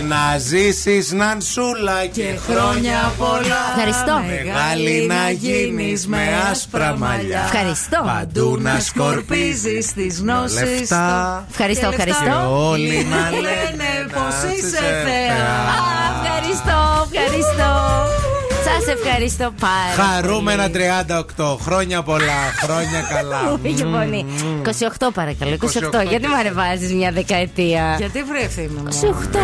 Ε, να ζήσεις Νανσούλα και χρόνια πολλά. Ευχαριστώ. Μεγάλη να γίνεις με άσπρα μαλλιά. Ευχαριστώ. Παντού να σκορπίζεις τις γνώσεις. Λεφτά. Ευχαριστώ, Και λεφτά. Και ευχαριστώ. όλοι να Λένε λένε πως να είσαι είσαι θεά. Σα ευχαριστώ πάρα Χαρούμενα πολύ. 38 χρόνια πολλά, χρόνια καλά. Μου είχε φωνή. 28 παρακαλώ, 28. 28. Γιατί μου ανεβάζεις μια δεκαετία; Γιατί βρε ευθύνη μου. 28.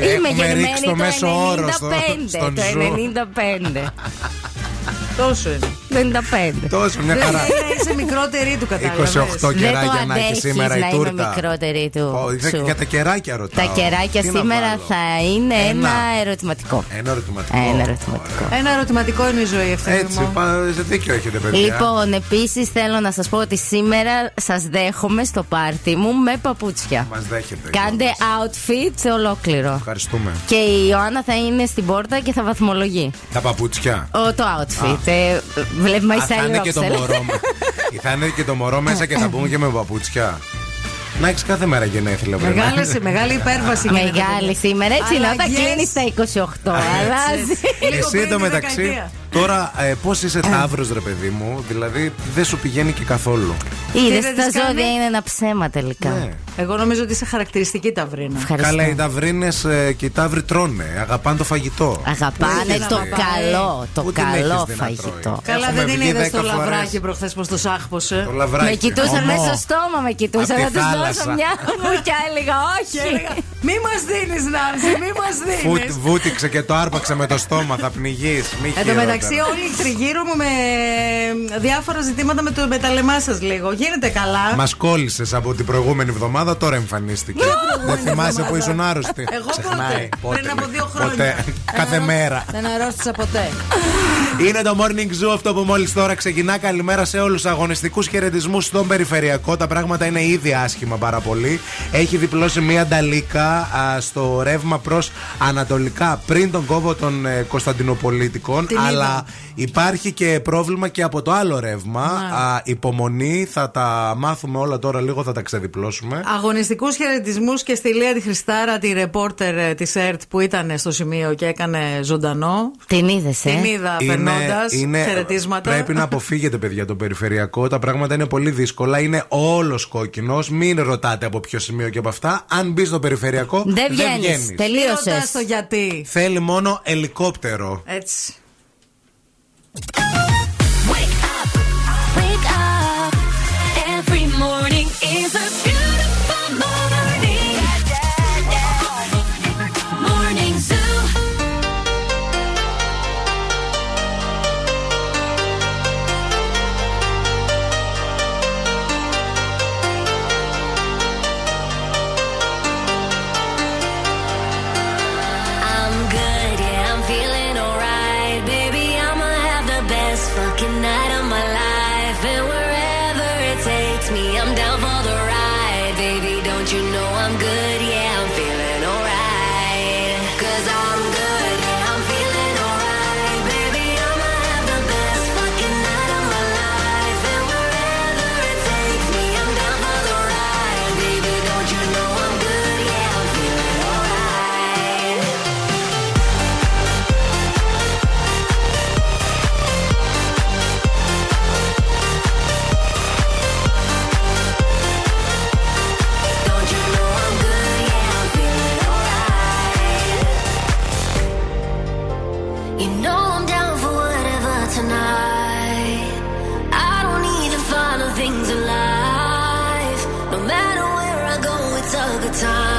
Ε, Είμαι έχουμε γεννημένη ρίξει το το μέσο όρο στο- 95. στον Το ζώο. 95. Τόσο είναι; Το 95. Τόσο μια Δεν χαρά. είναι, είσαι μικρότερη του κατάλαβες. 28 Δεν το κεράκια να έχει αντέχεις σήμερα η να είμαι τούρτα. μικρότερη του. Ω, δε- σου. Για τα κεράκια ρωτάω. Τα κεράκια Τι να σήμερα βάλω; θα είναι Ένα. ένα ερωτηματικό. Ένα ερωτηματικό. Ένα ερωτηματικό. Ένα ερωτηματικό είναι η ζωή ευθύνη Έτσι, μου. πα- σε δίκιο έχετε παιδιά. Λοιπόν, επίσης θέλω να σας πω ότι σήμερα σας δέχομαι στο πάρτι μου με παπούτσια. Μας δέχεται. Κάντε outfit ολόκληρο. Ευχαριστούμε. Και η Ιωάννα θα είναι στην πόρτα και θα βαθμολογεί. Τα παπούτσια. Ο, το outfit. Ε, βλέπει my Α, θα είναι style και το Roxel. μωρό με- Θα είναι και το μωρό μέσα και θα πούμε και με παπούτσια. Να έχεις κάθε μέρα γενέθλια, βρε. Μεγάλη, μεγάλη υπέρβαση γίνεται. Μεγάλη σήμερα. Έτσι είναι. Όταν Αλλαγές. κλείνεις τα 28, αλλάζει. Λίγο Εσύ πριν τη εντωμεταξύ, δεκαετία. Τώρα ε, πώς είσαι ταύρο, ρε παιδί μου, δηλαδή δεν σου πηγαίνει και καθόλου. Είδες δεν τα τις κάνει; ζώδια είναι ένα ψέμα τελικά. Ναι. Εγώ νομίζω ότι είσαι χαρακτηριστική ταυρίνα. Ευχαριστώ. Καλά, οι ταυρίνες και οι ταύροι τρώνε. Αγαπάνε το φαγητό. Αγαπάνε Ούτε το να πάει. καλό, το Ούτε να καλό έχεις δει να φαγητό. τρώει. Καλά, Έχουμε δεν την βγει είδες δέκα στο φορές. λαβράκι προχθές πω το σάχπωσε; Το λαβράκι. Με κοιτούσαν Ομό. μέσα στο στόμα, με κοιτούσαν. Απ' Να τη τους δώσω θάλασσα. μια μου και έλεγα Και έλεγα, όχι. Μη μας δίνεις, Νάνση, μη μας Φουτ- δίνεις. Βούτυξε και το άρπαξε με το στόμα, θα πνιγείς. Εν τω μεταξύ, όλοι τριγύρω μου με διάφορα ζητήματα με, το, με τα λεμά σας λίγο. Γίνεται καλά. Μας κόλλησες από την προηγούμενη εβδομάδα, τώρα εμφανίστηκε. Δεν θυμάσαι που ήσουν άρρωστη. Εγώ Ξεχνάει. πότε; Πριν από δύο χρόνια. Ποτέ. Κάθε μέρα. Δεν αρρώστησα ποτέ. Είναι το morning zoo αυτό που μόλις τώρα ξεκινά. Καλημέρα σε όλους του αγωνιστικούς χαιρετισμούς στον περιφερειακό. Τα πράγματα είναι ήδη άσχημα πάρα πολύ. Έχει διπλώσει μία νταλίκα α, στο ρεύμα προς ανατολικά πριν τον κόβο των ε, Κωνσταντινοπολίτικων. Την είδα. Αλλά υπάρχει και πρόβλημα και από το άλλο ρεύμα. Α, υπομονή, θα τα μάθουμε όλα τώρα λίγο, θα τα ξεδιπλώσουμε. Αγωνιστικούς χαιρετισμούς και στη Λία τη Χριστάρα, τη ρεπόρτερ της ΕΡΤ που ήταν στο σημείο και έκανε ζωντανό. Την είδες, ε; Την είδα περνώντας. Χαιρετίσματα. Πρέπει να αποφύγετε, παιδιά, το περιφερειακό. Τα πράγματα είναι πολύ δύσκολα. Είναι όλος κόκκινος. Μην ρωτάτε από ποιο σημείο και από αυτά. Αν μπεις στο περιφερειακό, Δεν βγαίνεις. βγαίνεις. Μην Τελείωσες. ρωτάς το γιατί. Θέλει μόνο ελικόπτερο. Έτσι. Thank you. the time.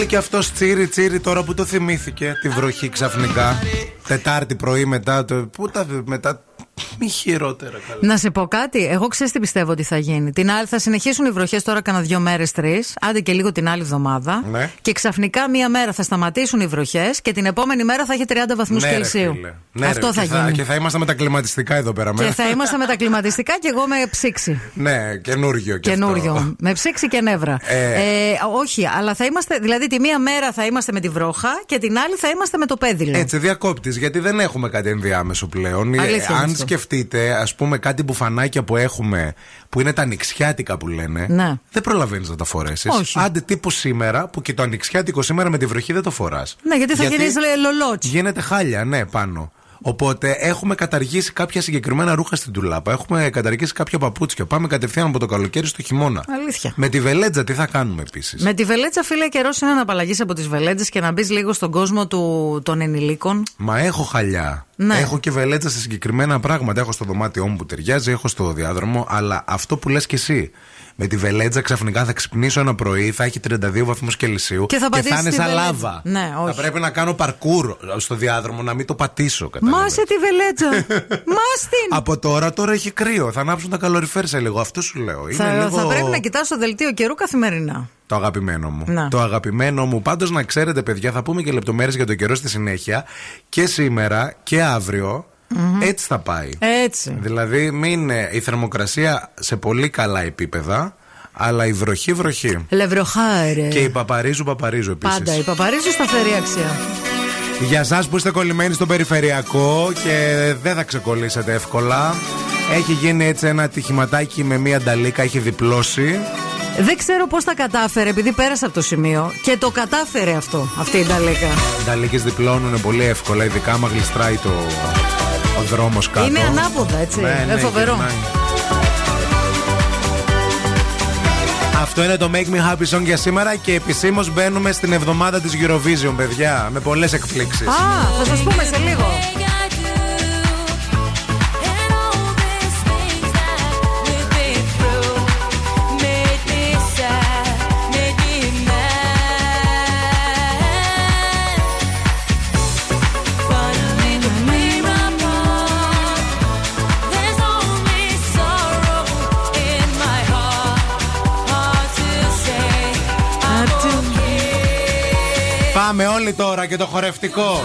Τι θέλει και αυτός τσίρι τσίρι τώρα που το θυμήθηκε τη βροχή ξαφνικά. Τετάρτη πρωί μετά το. Πού τα μετά. Μη χειρότερα καλά. Να σε πω κάτι. Εγώ ξέρω τι πιστεύω ότι θα γίνει. Την άλλη θα συνεχίσουν οι βροχές τώρα κανένα δύο μέρες, τρεις. Άντε και λίγο την άλλη εβδομάδα. Ναι. Και ξαφνικά μία μέρα θα σταματήσουν οι βροχές και την επόμενη μέρα θα έχει 30 βαθμούς Ναι, ρε, Κελσίου. φίλε. Ναι, Αυτό ρε, θα και γίνει. Και θα είμαστε με τα κλιματιστικά εδώ πέρα. με- Και θα είμαστε με τα κλιματιστικά και εγώ με ψήξη. Ναι, καινούριο και αυτό. Καινούριο. Με ψήξη και νεύρα. Ε. Ε, όχι, αλλά θα είμαστε. Δηλαδή, τη μία μέρα θα είμαστε με τη βρόχα και την άλλη θα είμαστε με το πέδιλο. Έτσι, διακόπτη, γιατί δεν έχουμε κάτι ενδιάμεσο πλέον. Ε, Αλήθεια είναι Αν αυτό. σκεφτείτε, ας πούμε, κάτι μπουφανάκια που έχουμε, που είναι τα ανοιξιάτικα που λένε, Ναι. δεν προλαβαίνεις να τα φορέσεις. Όχι. Άντε τύπου σήμερα, που και το ανοιξιάτικο σήμερα με τη βροχή δεν το φοράς. Ναι, γιατί θα γίνεις λε- λολότσι. Γίνεται χάλια, ναι, πάνω. Οπότε έχουμε καταργήσει κάποια συγκεκριμένα ρούχα στην τουλάπα. Έχουμε καταργήσει κάποια παπούτσια. Πάμε κατευθείαν από το καλοκαίρι στο χειμώνα. Αλήθεια. Με τη βελέτζα τι θα κάνουμε επίσης; Με τη βελέτσα, φίλε, καιρός είναι να απαλλαγείς από τις βελέτζες και να μπεις λίγο στον κόσμο του, των ενηλίκων. Μα έχω χαλιά. Ναι. Έχω και βελέτσα σε συγκεκριμένα πράγματα. Έχω στο δωμάτιό μου που ταιριάζει, έχω στο διάδρομο. Αλλά αυτό που λες και εσύ. Με τη βελέτσα ξαφνικά θα ξυπνήσω ένα πρωί, θα έχει 32 βαθμούς Κελσίου Και θα πατήσεις είναι τη σαν βελέτσα. λάβα. Ναι, όχι. Θα πρέπει να κάνω παρκούρ στο διάδρομο, να μην το πατήσω. κατάλαβες. Μάσε τη βελέτσα. Μάσε την. Από τώρα, τώρα έχει κρύο. Θα ανάψουν τα καλοριφέρ σε λίγο. Αυτό σου λέω. Είναι Θα, λίγο θα πρέπει να κοιτάς το δελτίο καιρού καθημερινά. το αγαπημένο μου. Να. Το αγαπημένο μου. Πάντως να ξέρετε, παιδιά, θα πούμε και λεπτομέρειες για τον καιρό στη συνέχεια. Και σήμερα και αύριο. Έτσι θα πάει. Έτσι. Δηλαδή, μην ε, η θερμοκρασία σε πολύ καλά επίπεδα, αλλά η βροχή βροχή. Λευροχάρε. Και η παπαρίζου παπαρίζου επίσης. Πάντα. Η παπαρίζου σταθερή αξία. Για εσά που είστε κολλημένοι στον περιφερειακό και δεν θα ξεκολλήσετε εύκολα. Έχει γίνει έτσι ένα ατυχηματάκι με μία νταλίκα, έχει διπλώσει. Δεν ξέρω πώς τα κατάφερε, επειδή πέρασα από το σημείο και το κατάφερε αυτό, αυτή η Νταλίκα. Οι νταλίκες διπλώνουν πολύ εύκολα, ειδικά άμα γλιστράει το, ο δρόμος κάτω. Είναι ανάποδα, έτσι. Ναι, ναι, Ε, φοβερό. γυρνάει. Αυτό είναι το Make Me Happy Song για σήμερα και επισήμως μπαίνουμε στην εβδομάδα της Eurovision, παιδιά. Με πολλές εκπλήξεις. Α, θα σας πούμε σε λίγο. Περιμένουμε όλοι τώρα και το χορευτικό.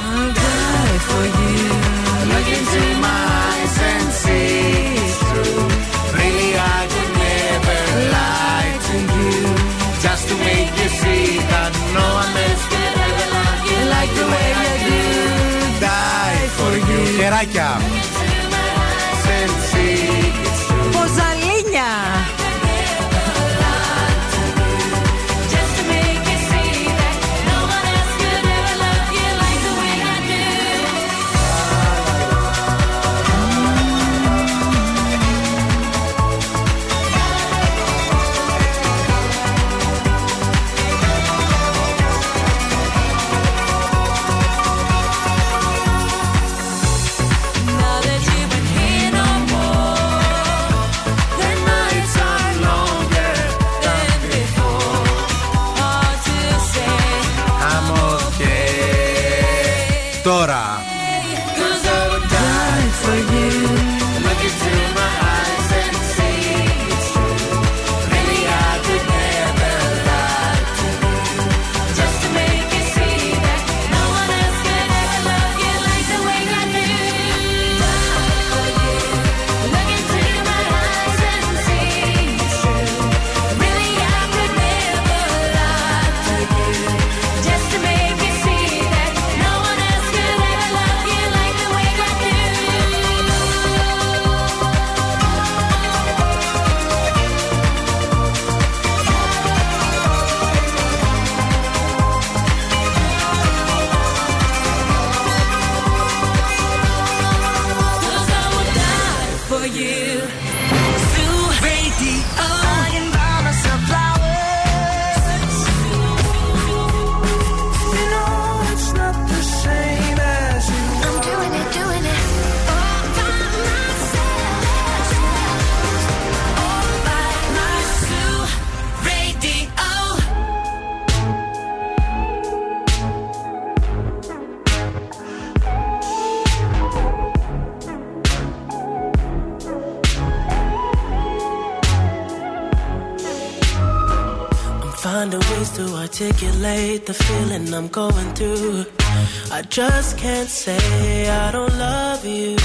Articulate the feeling I'm going through. I just can't say I don't love you.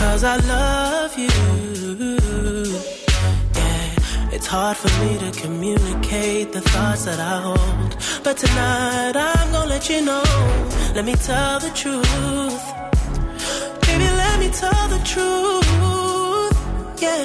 Cause I love you. Yeah, it's hard for me to communicate the thoughts that I hold. But tonight I'm gonna let you know. Let me tell the truth. Baby, let me tell the truth. Yeah,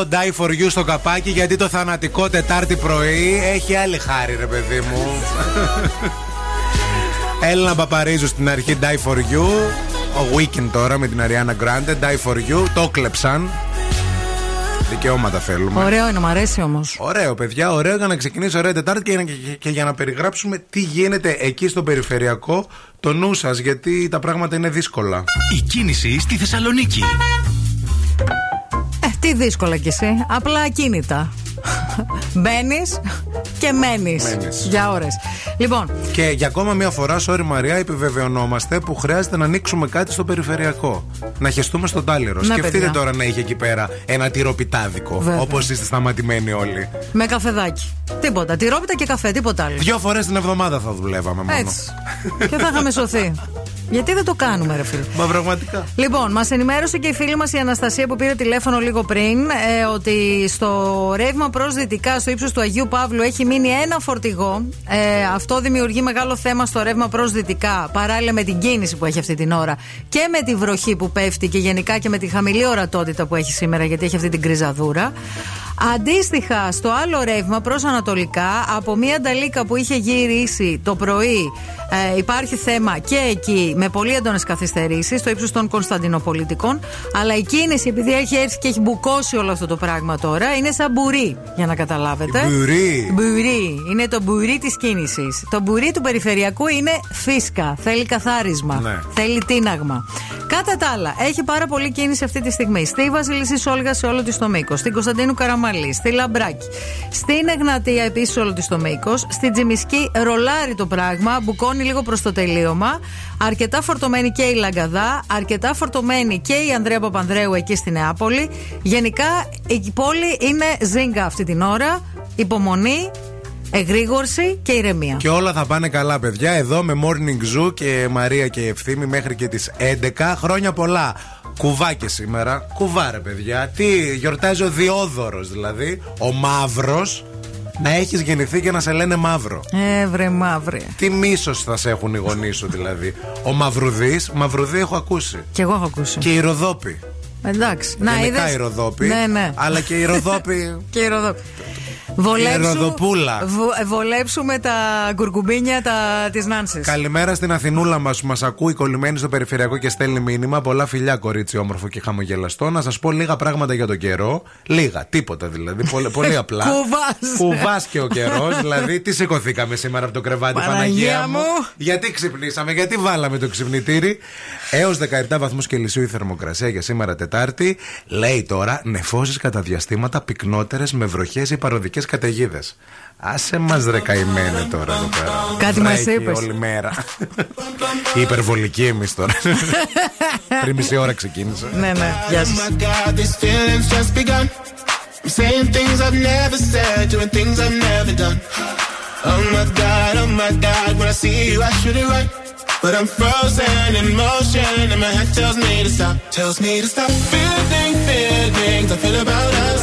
for you. Δύο die for you στο καπάκι γιατί το θανατικό Τετάρτη πρωί έχει άλλη χάρη, ρε παιδί μου. Έλληνα Παπαρίζου στην αρχή die for you. Ο Weekend τώρα με την Ariana Grande, die for you. Το κλεψαν. Δικαιώματα θέλουμε. Ωραίο είναι, μου αρέσει όμως. Ωραίο, παιδιά, ωραίο για να ξεκινήσει ωραία Τετάρτη και, και, και για να περιγράψουμε τι γίνεται εκεί στο περιφερειακό. Το νου σας, γιατί τα πράγματα είναι δύσκολα. Η κίνηση στη Θεσσαλονίκη. Ε, τι δύσκολα κι εσύ. Απλά ακίνητα. Μπαίνεις και μένεις. Μένεις. Για ώρες. Λοιπόν, Και για ακόμα μία φορά, sorry Μαρία, επιβεβαιωνόμαστε που χρειάζεται να ανοίξουμε κάτι στο περιφερειακό. Να χεστούμε στον Τάλιρο. Ναι, Σκεφτείτε παιδιά. τώρα να είχε εκεί πέρα ένα τυροπιτάδικο. Βέβαια. Όπως είστε σταματημένοι όλοι. με καφεδάκι. Τίποτα. Τυρόπιτα και καφέ, τίποτα άλλο. Δύο φορές την εβδομάδα θα δουλεύαμε μόνο. Έτσι. και θα είχαμε σωθεί. Γιατί δεν το κάνουμε, ρε φίλε. Μα πραγματικά. Λοιπόν, μας ενημέρωσε και η φίλη μας η Αναστασία που πήρε τηλέφωνο λίγο πριν ε, ότι στο ρεύμα προς δυτικά, στο ύψος του Αγίου Παύλου, έχει μείνει ένα φορτηγό. Ε, αυτό δημιουργεί μεγάλο θέμα στο ρεύμα προς δυτικά, παράλληλα με την κίνηση που έχει αυτή την ώρα και με τη βροχή που πέφτει και γενικά και με τη χαμηλή ορατότητα που έχει σήμερα, γιατί έχει αυτή την κρυζαδούρα. Αντίστοιχα, στο άλλο ρεύμα προς Ανατολικά, από μια νταλίκα που είχε γυρίσει το πρωί, ε, υπάρχει θέμα και εκεί με πολύ έντονες καθυστερήσεις στο ύψος των Κωνσταντινοπολιτικών. Αλλά η κίνηση, επειδή έχει έρθει και έχει μπουκώσει όλο αυτό το πράγμα τώρα, είναι σαν μπουρί, για να καταλάβετε. Μπουρί. Μπουρί. Είναι το μπουρί της κίνησης. Το μπουρί του περιφερειακού είναι φίσκα. Θέλει καθάρισμα. Ναι. Θέλει τίναγμα. Κατά τα άλλα, έχει πάρα πολύ κίνηση αυτή τη στιγμή. Στη Βασιλίση Σόλγα σε όλο της το μήκος. Στην Κωνσταντίνου Καραμαλή. Στη Λαμπράκη. Στην Εγνατία επίσης όλο της το μήκος. Στη Τζιμισκή ρολάρει το πράγμα. Μπουκώνει λίγο προς το τελείωμα. Αρκετά φορτωμένη και η Λαγκαδά. Αρκετά φορτωμένη και η Ανδρέα Παπανδρέου εκεί στη Νεάπολη. Γενικά η πόλη είναι ζίγκα αυτή την ώρα. Υπομονή, εγρήγορση και ηρεμία. Και όλα θα πάνε καλά, παιδιά. Εδώ με Morning Zoo και Μαρία και Ευθύμη μέχρι και τις 11. Χρόνια πολλά. Κουβά και σήμερα. Κουβά, ρε παιδιά. Τι γιορτάζει ο Διόδωρος, δηλαδή. Ο Μαύρος. Να έχεις γεννηθεί και να σε λένε Μαύρο. Ε, βρε μαύρη. Τι μίσος θα σε έχουν οι γονείς σου, δηλαδή. Ο Μαυρουδής, Μαυρουδή έχω ακούσει. Κι εγώ έχω ακούσει. Και η Ροδόπη. Εντάξει. Να Γενικά είδες. η Ροδόπη. Ναι, ναι. Αλλά και η Ροδόπη. Και η Ροδόπη. Βολέψου, Ροδοπούλα. βο- βολέψουμε τα γκουρκουμπίνια τα, της Νάνσης. Καλημέρα στην Αθηνούλα μας που μας ακούει κολλημένη στο περιφερειακό και στέλνει μήνυμα. Πολλά φιλιά, κορίτσι όμορφο και χαμογελαστό. Να σας πω λίγα πράγματα για τον καιρό. Λίγα, τίποτα δηλαδή. Πολύ, πολύ απλά. Κουβάς. Κουβάς και ο καιρός. δηλαδή, τι σηκωθήκαμε σήμερα από το κρεβάτι, Παναγία Παναγία μου; μου. Γιατί ξυπνήσαμε, γιατί βάλαμε το ξυπνητήρι; Έως 17 βαθμούς Κελσίου η θερμοκρασία για σήμερα Τετάρτη. Λέει τώρα νεφώσεις κατά διαστήματα πυκνότερες με βροχές ή παροδικές καταιγίδε. Άσε μα ρε καημένε τώρα εδώ πέρα. Κάτι μας Βρέχει είπες. όλη μέρα. Η υπερβολική εμεί τώρα. Πριν μισή ώρα ξεκίνησε. Ναι, ναι, γεια Oh σας. my god, this feeling's just begun. I'm saying things I've never said, doing things I've never done. Oh my god, oh my god, when I see you, I should it right. But I'm frozen in motion, and my head tells me to stop, tells me to stop. Feeling feelings I feel about us.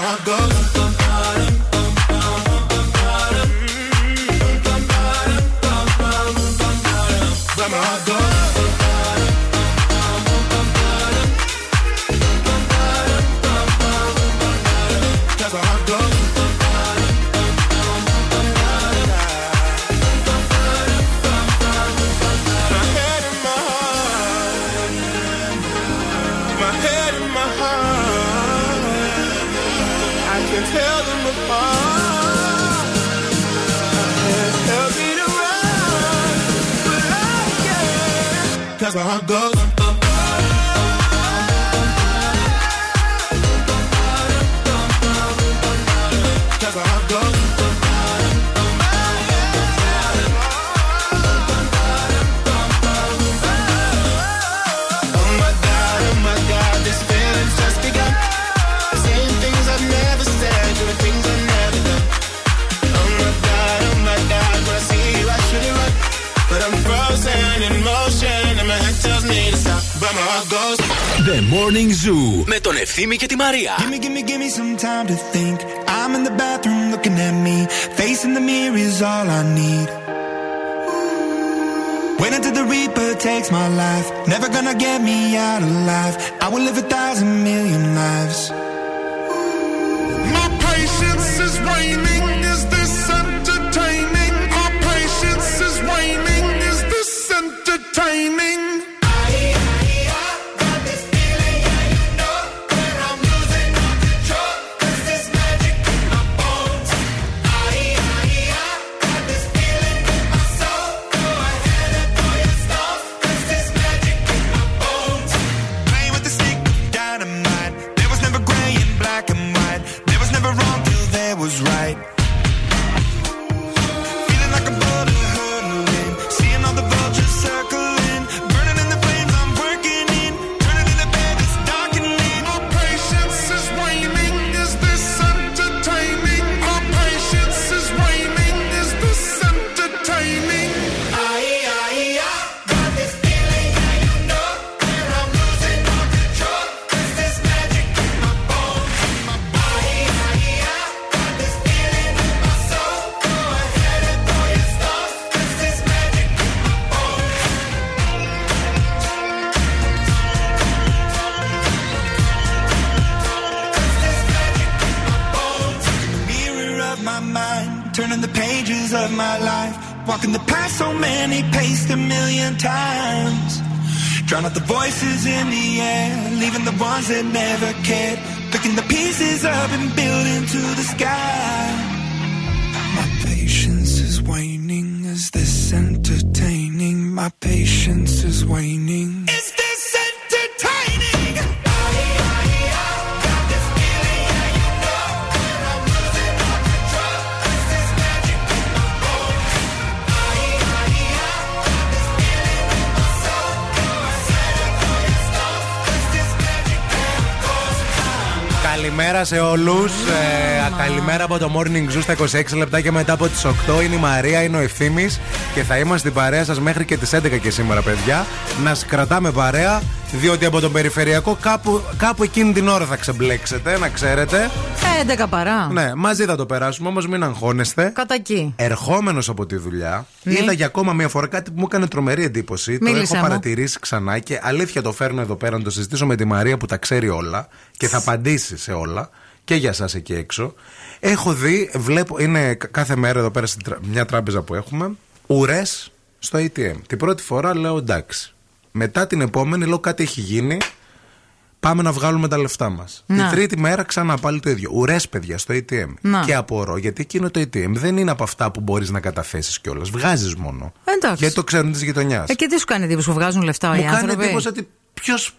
I go. that's where I go. Morning Zoo με τον Ευθύμη και τη Μαρία. Give me, give me, give me some time to think. I'm in the bathroom looking at me. Facing the mirror is all I need. Wait until the Reaper takes my life. Never gonna get me out alive. I will live a thousand million lives. My patience is waning. Is this entertaining? Our patience is waning. Is this entertaining? Καλημέρα σε όλου. καλημέρα από το Morning Zoo στα 26 λεπτά και μετά από τις 8. Είναι η Μαρία, είναι ο Ευθύνη και θα είμαστε στην παρέα σας μέχρι και τις 11 και σήμερα, παιδιά. Να σας κρατάμε παρέα, διότι από τον περιφερειακό κάπου, κάπου εκείνη την ώρα θα ξεμπλέξετε, να ξέρετε. Ε, 11 παρά. Ναι, μαζί θα το περάσουμε, όμως μην αγχώνεστε. Κατά εκεί. Ερχόμενος από τη δουλειά, Ναι. είδα για ακόμα μία φορά κάτι που μου έκανε τρομερή εντύπωση. Μίλησέ το έχω μου. παρατηρήσει ξανά και αλήθεια το φέρνω εδώ πέρα να το συζητήσω με τη Μαρία που τα ξέρει όλα και θα απαντήσει σε όλα και για εσά εκεί έξω. Έχω δει, βλέπω, είναι κα- κάθε μέρα εδώ πέρα σε μια τράπεζα που έχουμε, ουρές στο ATM. Την πρώτη φορά λέω εντάξει. Μετά την επόμενη λέω κάτι έχει γίνει. Πάμε να βγάλουμε τα λεφτά μας. Να. Την τρίτη μέρα ξανά πάλι το ίδιο. Ουρές, παιδιά, στο ATM. Να. Και απορώ, γιατί εκείνο το ATM δεν είναι από αυτά που μπορείς να καταθέσεις κιόλας. Βγάζεις μόνο. Εντάξει. Γιατί το ξέρουν της γειτονιάς. Ε, και τι σου κάνει εντύπωση που βγάζουν λεφτά Μου οι κάνει άνθρωποι; εντύπωση ότι ποιος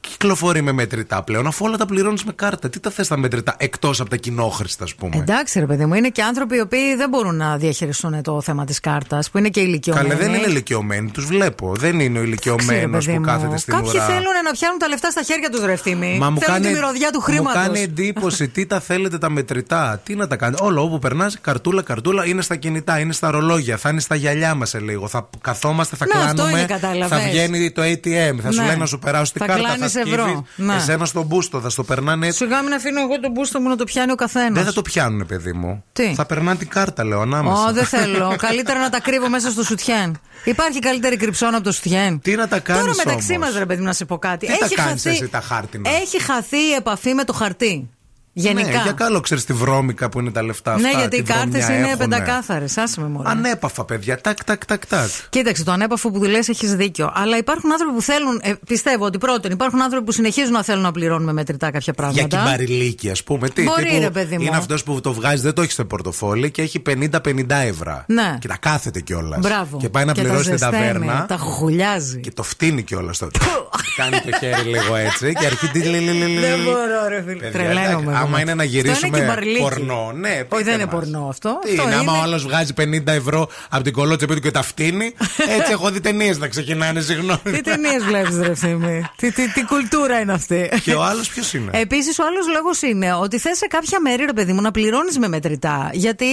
κυκλοφορεί με μετρητά πλέον, αφού όλα τα πληρώνεις με κάρτα. Τι τα θες τα μετρητά εκτός από τα κοινόχρηστα, ας πούμε; Εντάξει, ρε παιδί μου, είναι και άνθρωποι οι οποίοι δεν μπορούν να διαχειριστούν το θέμα της κάρτας, που είναι και ηλικιωμένοι. Καλέ, δεν είναι ηλικιωμένοι, τους βλέπω. Δεν είναι ο Εντάξει, ρε ηλικιωμένος παιδί που μου. κάθεται στην Κάποιοι ουρά. θέλουν να πιάνουν τα λεφτά στα χέρια τους, ρε Ευθύμη. Μα μου Θέλουν κάνει, τη μυρωδιά του μου χρήματος. κάνει εντύπωση τι τα θέλετε τα μετρητά. Τι να τα κάνετε. Όλο όπου περνάς, καρτούλα, καρτούλα είναι στα κινητά, είναι στα ρολόγια, θα είναι στα γυαλιά μας σε λίγο. Θα καθόμαστε, θα Ναι, αυτό κλάνουμε. είναι, κατάλαβες. θα βγαίνει το ATM, θα σου Ναι. Λέει να σου περάσω την Θα κάρτα. κλάνεις θα ευρώ. σκύβεις, Ναι. Εσένα στον μπούστο, θα στο περνάνε έτσι. Σιγά μην αφήνω εγώ τον μπούστο μου να το πιάνει ο καθένας. Δεν θα το πιάνουν, παιδί μου. Τι; Θα περνάνε την κάρτα, λέω ανάμεσα. Ω, δεν θέλω. Καλύτερα να τα κρύβω μέσα στο σουτιέν. Υπάρχει καλύτερη κρυψώνα από το σουτιέν. Τι να τα κάνεις Τώρα μεταξύ όμως; μας, ρε παιδί μου, να σε πω κάτι. Τι τα κάνεις εσύ τα χάρτινα; Έχει χαθεί η επαφή με το χαρτί. Γενικά. Ναι, για καλό ξέρεις τη βρώμικα που είναι τα λεφτά αυτά. Ναι, γιατί τι οι κάρτες βρωμιά είναι έχουνε. πεντακάθαρες. Άσε με μωρέ. Ανέπαφα, παιδιά. Τάκ, τάκ, τάκ, τάκ. Κοίταξε, το ανέπαφο που λες έχεις δίκιο. Αλλά υπάρχουν άνθρωποι που θέλουν. Ε, πιστεύω ότι πρώτον, υπάρχουν άνθρωποι που συνεχίζουν να θέλουν να πληρώνουν με μετρητά κάποια Για πράγματα. κυμπαριλίκη, ας πούμε. Τι, Μπορεί, τύπου, ρε, παιδί μου. Είναι αυτός που το βγάζει, δεν το έχει στο πορτοφόλι και έχει 50-50 ευρώ. Ναι. Και τα κάθεται κιόλας. Μπράβο. Και πάει να Και τα πληρώσει την ζεσταίνει, ταβέρνα. Τα χουλιάζει. Και το φτύνει κιόλας το. Κάνει το χέρι λίγο έτσι και αρχίζει. Δεν μπορώ, ρε φίλε. Παιδιά, Τρελαίνομαι. Εντάξει, εγώ. άμα είναι να Αυτό γυρίσουμε κυμπαριλίκι. πορνό, ναι, Όχι, πείτε δεν είναι μας. πορνό αυτό. Τι Αυτό είναι, άμα ο είναι- άλλος βγάζει 50 ευρώ από την κολότσεπή του και τα φτύνει. Έτσι έχω δει ταινίες να ξεκινάνε, συγγνώμη. Τι ταινίες βλέπεις, ρε Ευθύμη. τι, τι, τι κουλτούρα είναι αυτή; Και ο άλλος ποιος είναι; Επίσης, ο άλλος λόγος είναι ότι θες σε κάποια μέρη, ρε παιδί μου, να πληρώνεις με μετρητά. Γιατί,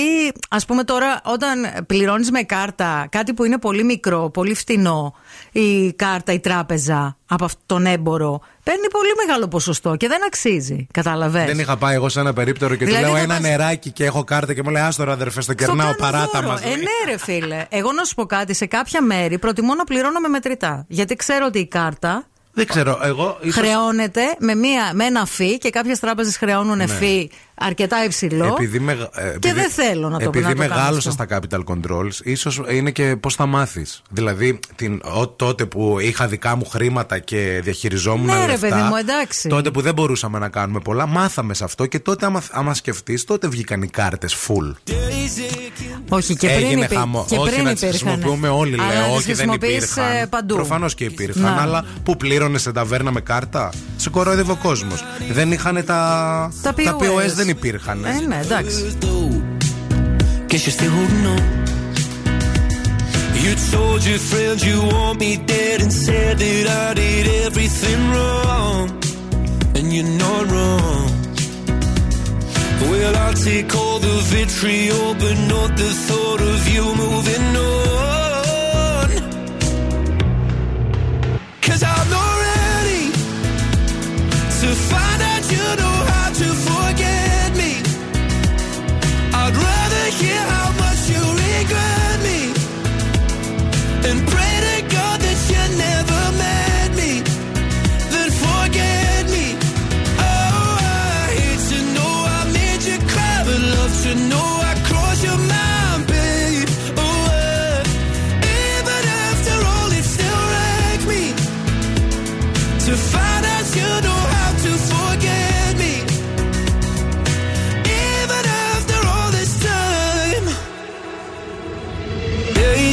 ας πούμε τώρα, όταν πληρώνεις με κάρτα κάτι που είναι πολύ μικρό, πολύ φτηνό, η κάρτα, η τράπεζα από αυτόν τον έμπορο, παίρνει πολύ μεγάλο ποσοστό και δεν αξίζει. Καταλαβες. Δεν είχα πάει εγώ σε ένα περίπτερο και Δηλαδή του λέω θα ένα πας- νεράκι και έχω κάρτα και μου λέει Άστορα αδερφέ, στο Στο κερνάω κάνω παράτα δώρο. μα. Ε, ναι, ρε φίλε. Εγώ να σου πω κάτι. Σε κάποια μέρη προτιμώ να πληρώνω με μετρητά. Γιατί ξέρω ότι η κάρτα Δεν ξέρω, εγώ. ίσως- χρεώνεται με, μία, με ένα φύ και κάποιες τράπεζες χρεώνουν φύ αρκετά υψηλό. Ναι. Επειδή με, ε, επειδή- δεν θέλω να το- Επειδή να το κάνω μεγάλωσα αυτό. στα capital controls, ίσως είναι και πώς θα μάθεις. Δηλαδή, την, ο, τότε που είχα δικά μου χρήματα και διαχειριζόμουν Ναι, ρε λεφτά. παιδί μου, εντάξει. Τότε που δεν μπορούσαμε να κάνουμε πολλά, μάθαμε σε αυτό και τότε, άμα, άμα σκεφτείς, τότε βγήκαν οι κάρτες full. Όχι, και πριν, Έγινε υπή- χαμό. και όχι πριν να τι υπήρχαν. χρησιμοποιούμε όλοι, Αλλά να λέω. τις Όχι, δεν χρησιμοποιείς, υπήρχαν. ε, παντού. Προφανώς και υπήρχαν. Να. Αλλά που πλήρωνε σε ταβέρνα με κάρτα; Σε κορόιδευε ο κόσμος. Δεν είχαν τα. Τα τα POS. POS δεν υπήρχαν. Ε, ναι, εντάξει. Guess you're still holding on. You told your friends you want me dead and said that I did everything wrong. And you're not wrong. Well, I'll take all the vitriol, but not the thought of you moving on. Cause I'm not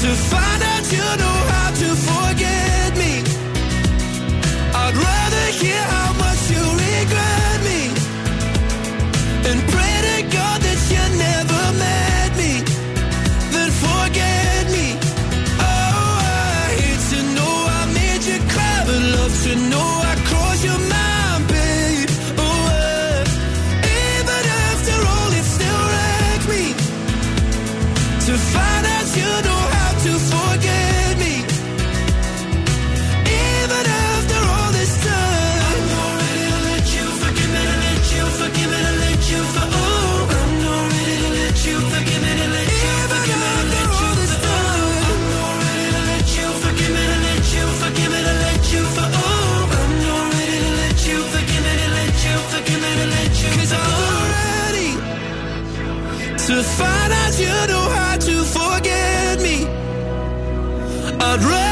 to find out you know find out you know how to forget me. I'd rather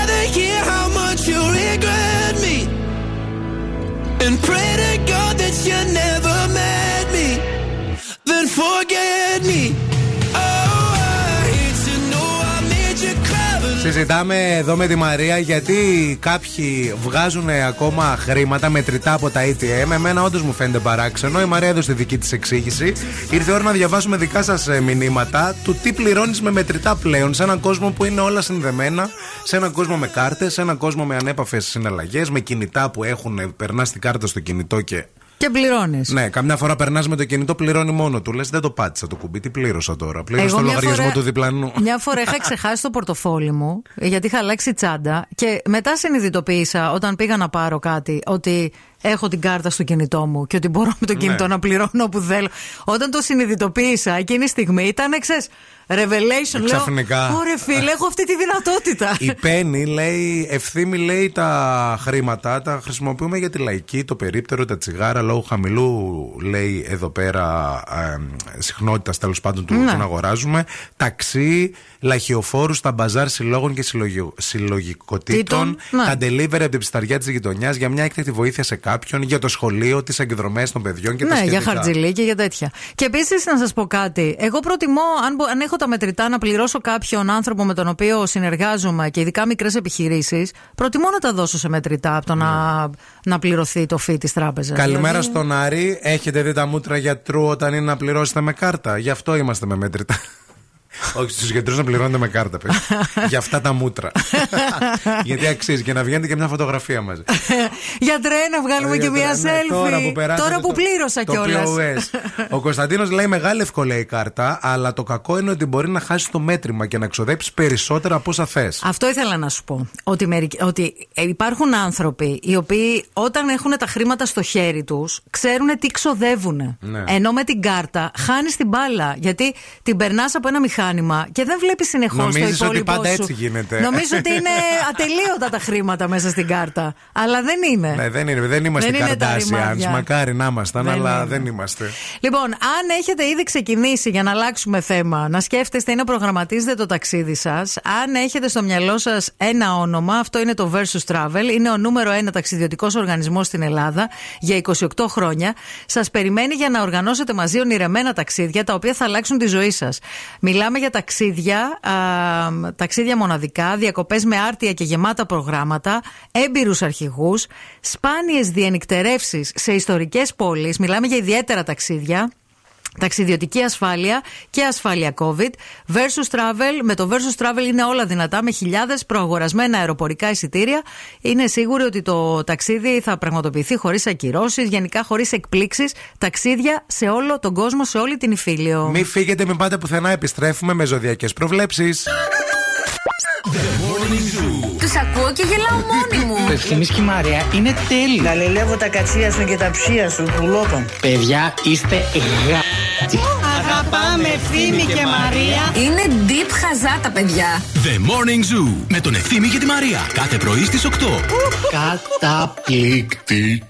Συζητάμε εδώ με τη Μαρία γιατί κάποιοι βγάζουν ακόμα χρήματα μετρητά από τα ATM. Εμένα όντως μου φαίνεται παράξενο. Η Μαρία έδωσε τη δική της εξήγηση. Ήρθε η ώρα να διαβάσουμε δικά σας μηνύματα του τι πληρώνεις με μετρητά πλέον σε έναν κόσμο που είναι όλα συνδεμένα, σε έναν κόσμο με κάρτες, σε έναν κόσμο με ανέπαφες συναλλαγές, με κινητά που έχουν περνάς την κάρτα στο κινητό και. Και πληρώνεις. Ναι, καμιά φορά περνάς με το κινητό, πληρώνει μόνο του. Λες, δεν το πάτησα το κουμπί, τι πλήρωσα τώρα. Πλήρωσα το λογαριασμό του διπλανού. Μια φορά είχα ξεχάσει το πορτοφόλι μου, γιατί είχα αλλάξει τσάντα. Και μετά συνειδητοποίησα, όταν πήγα να πάρω κάτι, ότι έχω την κάρτα στο κινητό μου και ότι μπορώ με το κινητό Ναι. να πληρώνω όπου θέλω. Όταν το συνειδητοποίησα, εκείνη τη στιγμή ήταν εξέ. Revelation, λέω. Ξαφνικά. Ωραία, φίλε, έχω αυτή τη δυνατότητα. Η Πέννη λέει, ευθύμη λέει τα χρήματα τα χρησιμοποιούμε για τη λαϊκή, το περίπτερο, τα τσιγάρα λόγω χαμηλού λέει εδώ πέρα ε, συχνότητας τέλος πάντων του Ναι. τον αγοράζουμε. Ταξί, λαχιοφόρους στα μπαζάρ συλλόγων και συλλογι- συλλογικοτήτων. Ναι. Τα delivery από την ψηταριά της γειτονιάς για μια έκτακτη βοήθεια σε κάποιον, για το σχολείο, τις εκδρομές των παιδιών και τα ναι, σχετικά. για χαρτζηλί και για τέτοια. Και επίσης να σας πω κάτι. Εγώ προτιμώ, αν, μπο- αν έχω τα μετρητά, να πληρώσω κάποιον άνθρωπο με τον οποίο συνεργάζομαι και ειδικά μικρές επιχειρήσεις, προτιμώ να τα δώσω σε μετρητά από το να, να πληρωθεί το φύ της τράπεζας. Καλημέρα στον Άρη. Έχετε δει τα μούτρα γιατρού όταν είναι να πληρώσετε με κάρτα; Γι' αυτό είμαστε με μέτρητα. Όχι, στους γιατρούς να πληρώνετε με κάρτα, παιδί. Για αυτά τα μούτρα. Γιατί αξίζει και να βγαίνετε και μια φωτογραφία μαζί. Γιατρέ, να βγάλουμε και Γιατρέ, μία ναι, selfie. Τώρα που, περάσατε Τώρα που στο- πλήρωσα το κιόλας. POS. Ο Κωνσταντίνος λέει μεγάλη ευκολία η κάρτα, αλλά το κακό είναι ότι μπορεί να χάσεις το μέτρημα και να ξοδέψεις περισσότερα από όσα θες. Αυτό ήθελα να σου πω. Ότι, μερικ- ότι ε, υπάρχουν άνθρωποι οι οποίοι όταν έχουν τα χρήματα στο χέρι τους, ξέρουν τι ξοδεύουν. Ναι. Ενώ με την κάρτα χάνεις την μπάλα. Γιατί την περνάς από ένα μηχάνημα και δεν βλέπει συνεχώς το Νομίζεις ότι υπόλοιπο πάντα σου. έτσι γίνεται. Νομίζω ότι είναι ατελείωτα τα χρήματα μέσα στην κάρτα. Αλλά δεν είναι. Ναι, δεν, είναι, δεν είμαστε Δεν είναι τα καρτάσιαν. ρημάδια. Μακάρι να ήμασταν, Δεν αλλά είναι. δεν είμαστε. Λοιπόν, αν έχετε ήδη ξεκινήσει για να αλλάξουμε θέμα, να σκέφτεστε ή να προγραμματίζετε το ταξίδι σας, αν έχετε στο μυαλό σας ένα όνομα, αυτό είναι το Versus Travel, είναι ο νούμερο ένα ταξιδιωτικός οργανισμός στην Ελλάδα για 28 χρόνια. Σας περιμένει για να οργανώσετε μαζί ονειρεμένα ταξίδια τα οποία θα αλλάξουν τη ζωή σας. Μιλάμε για ταξίδια, α, ταξίδια μοναδικά, διακοπές με άρτια και γεμάτα προγράμματα, έμπειρους αρχηγούς, σπάνιες διενυκτερεύσεις σε ιστορικές πόλεις. Μιλάμε για ιδιαίτερα ταξίδια. Ταξιδιωτική ασφάλεια και ασφάλεια COVID. Versus Travel. Με το Versus Travel είναι όλα δυνατά με χιλιάδες προαγορασμένα αεροπορικά εισιτήρια. Είναι σίγουροι ότι το ταξίδι θα πραγματοποιηθεί χωρίς ακυρώσεις, γενικά χωρίς εκπλήξεις. Ταξίδια σε όλο τον κόσμο, σε όλη την Ιφίλιο. Μην φύγετε, μην πάτε πουθενά. Επιστρέφουμε με ζωδιακές προβλέψεις. Τους ακούω και γελάω μόνη μου. Ο Ευθύμης και η Μαρία είναι τέλειοι. Γαλελεύω τα κατσία σου και τα ψία σου, πουλόπαν. Παιδιά, είστε γα... αγαπάμε ευθύμη και Μαρία. Είναι deep χαζά τα παιδιά. The Morning Zoo με τον Ευθύμη και τη Μαρία. Κάθε πρωί στις 8. Καταπληκτική.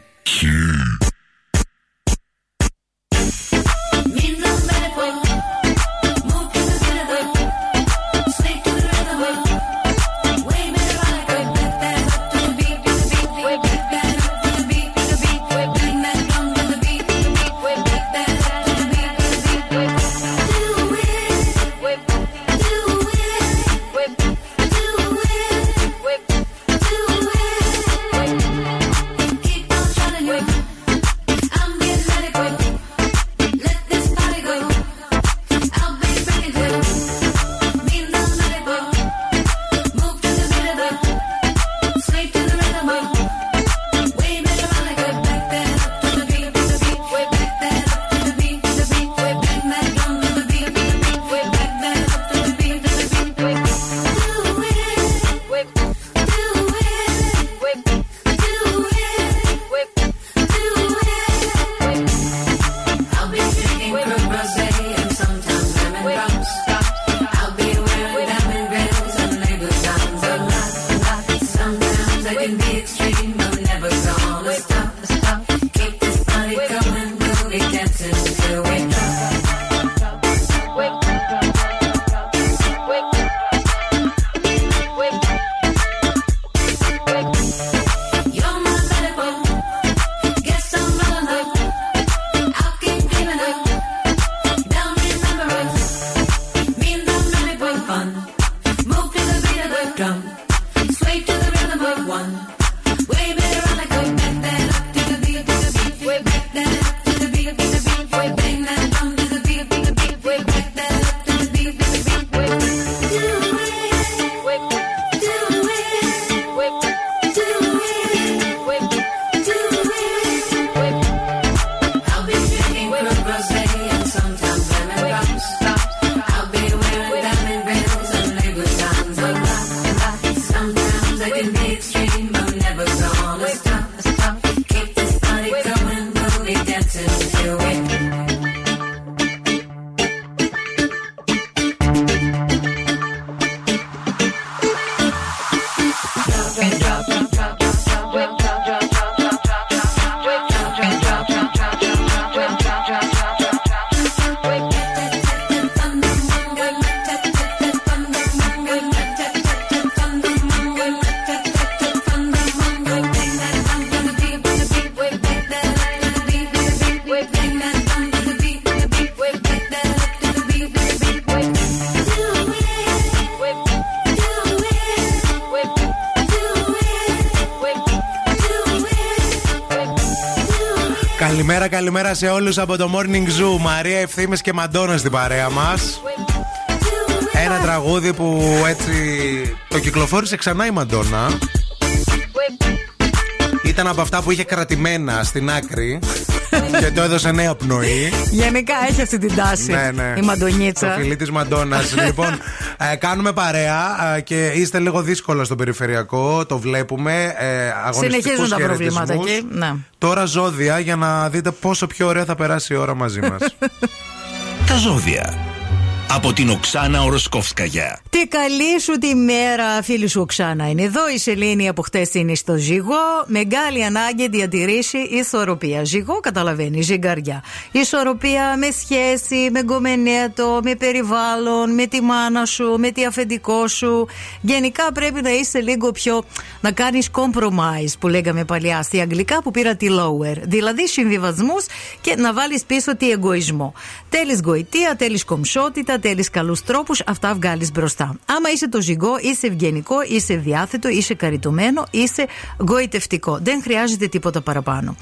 Καλημέρα, καλημέρα σε όλους από το Morning Zoo. Μαρία Ευθύμε και Μαντόνα στην παρέα μας. Ένα τραγούδι που έτσι το κυκλοφόρησε ξανά η Μαντόνα. Ήταν από αυτά που είχε κρατημένα στην άκρη και το έδωσε νέα πνοή. Γενικά έχει αυτή την τάση. Ναι, ναι. Η Μαντονίτσα. Το φιλί της Μαντόνα. λοιπόν, ε, κάνουμε παρέα ε, και είστε λίγο δύσκολα στο περιφερειακό. Το βλέπουμε. Ε, αγωνιστικούς Συνεχίζουν τα προβλήματα χαιρετισμούς. εκεί. Ναι. Τώρα ζώδια για να δείτε πόσο πιο ωραία θα περάσει η ώρα μαζί μας. Τα ζώδια. Από την Οξάνα Οροσκόφσκαγια. Τι καλή σου τη μέρα, φίλη σου Οξάνα. Είναι εδώ η Σελήνη από χτες είναι στο ζυγό. Μεγάλη ανάγκη διατηρήσει ισορροπία. Ζυγό καταλαβαίνεις, ζυγαριά. Ισορροπία με σχέση, με γκομενέτο, με περιβάλλον, με τη μάνα σου, με τη αφεντικό σου. Γενικά πρέπει να είσαι λίγο πιο. να κάνεις compromise που λέγαμε παλιά στη αγγλικά που πήρα τη lower. Δηλαδή συμβιβασμούς και να βάλεις πίσω τη εγωισμό. Θέλεις γοητεία, θέλεις κομψότητα, θέλει καλούς τρόπους, αυτά βγάλεις μπροστά. Άμα είσαι το ζυγό, είσαι ευγενικό, είσαι διάθετο, είσαι καριτωμένο, είσαι γοητευτικό. Δεν χρειάζεται τίποτα παραπάνω.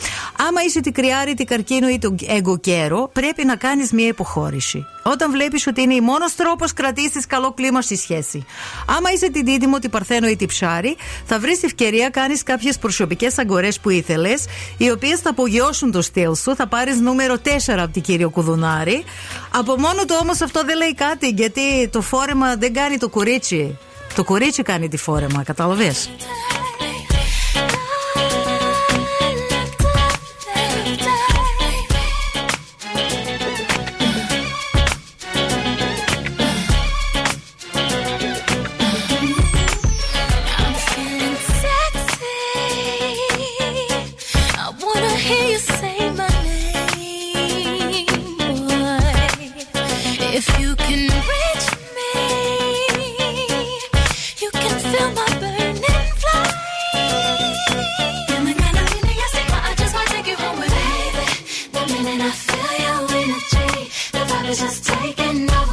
Άμα είσαι τη κρυάρη, τη καρκίνο ή το εγκοκέρο, πρέπει να κάνεις μια υποχώρηση. Όταν βλέπεις ότι είναι η μόνος τρόπος κρατήσεις καλό κλίμα στη σχέση. Άμα είσαι την δίδυμο, τη παρθένο ή τη ψάρι, θα βρεις ευκαιρία κάνεις κάποιες προσωπικές αγορές που ήθελες, οι οποίες θα απογειώσουν το στυλ σου. Θα πάρεις νούμερο 4 από την κύριο Κουδουνάρη. Από μόνο του όμως αυτό δεν λέει κάτι, γιατί το φόρεμα δεν κάνει το κορίτσι. Το κορίτσι κάνει τη φόρεμα, καταλαβες. Just taking over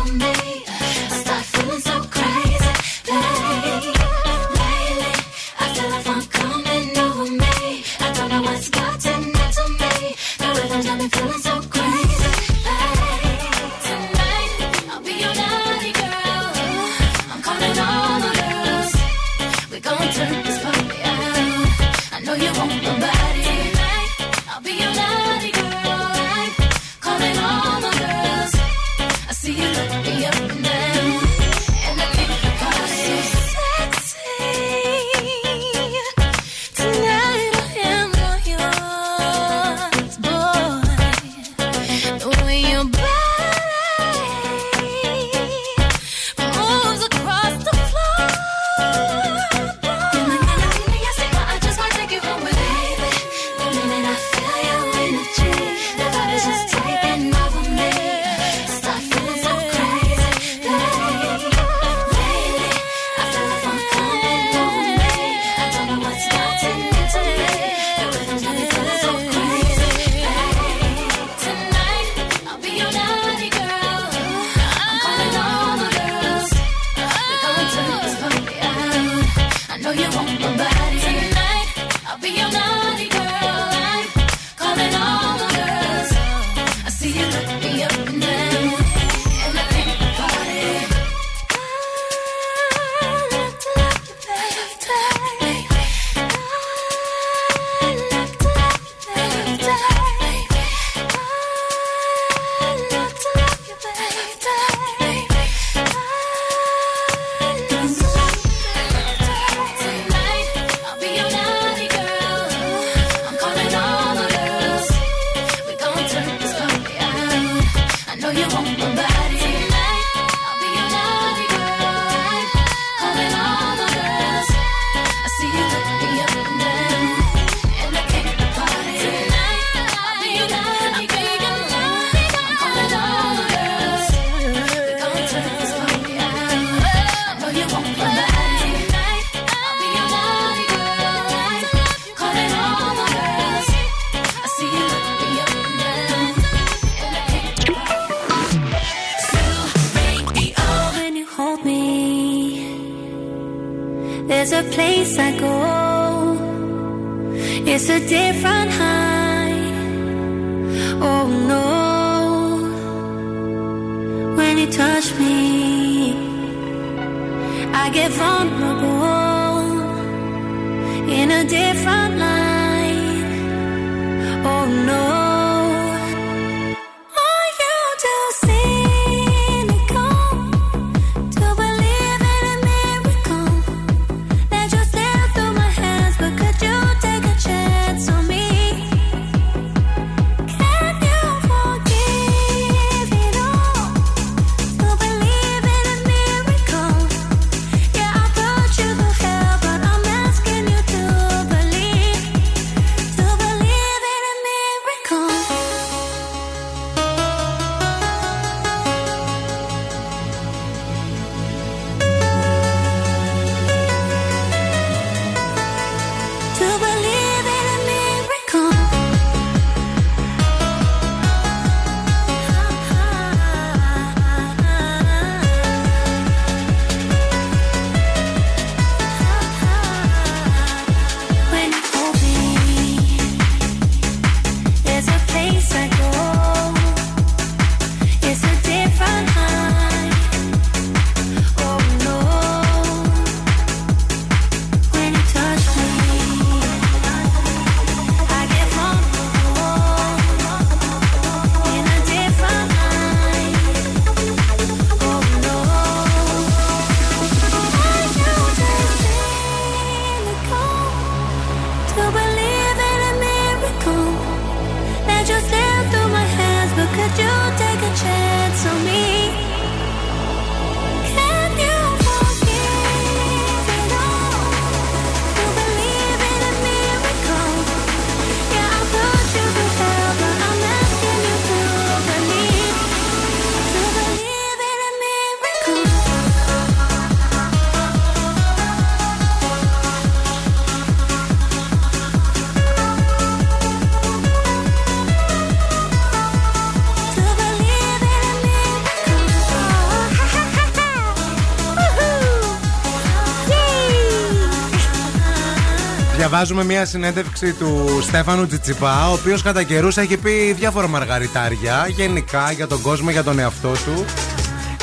Διαβάζουμε μια συνέντευξη του Στέφανου Τσιτσιπά, ο οποίος κατά καιρούς έχει πει διάφορα μαργαριτάρια γενικά για τον κόσμο, για τον εαυτό του.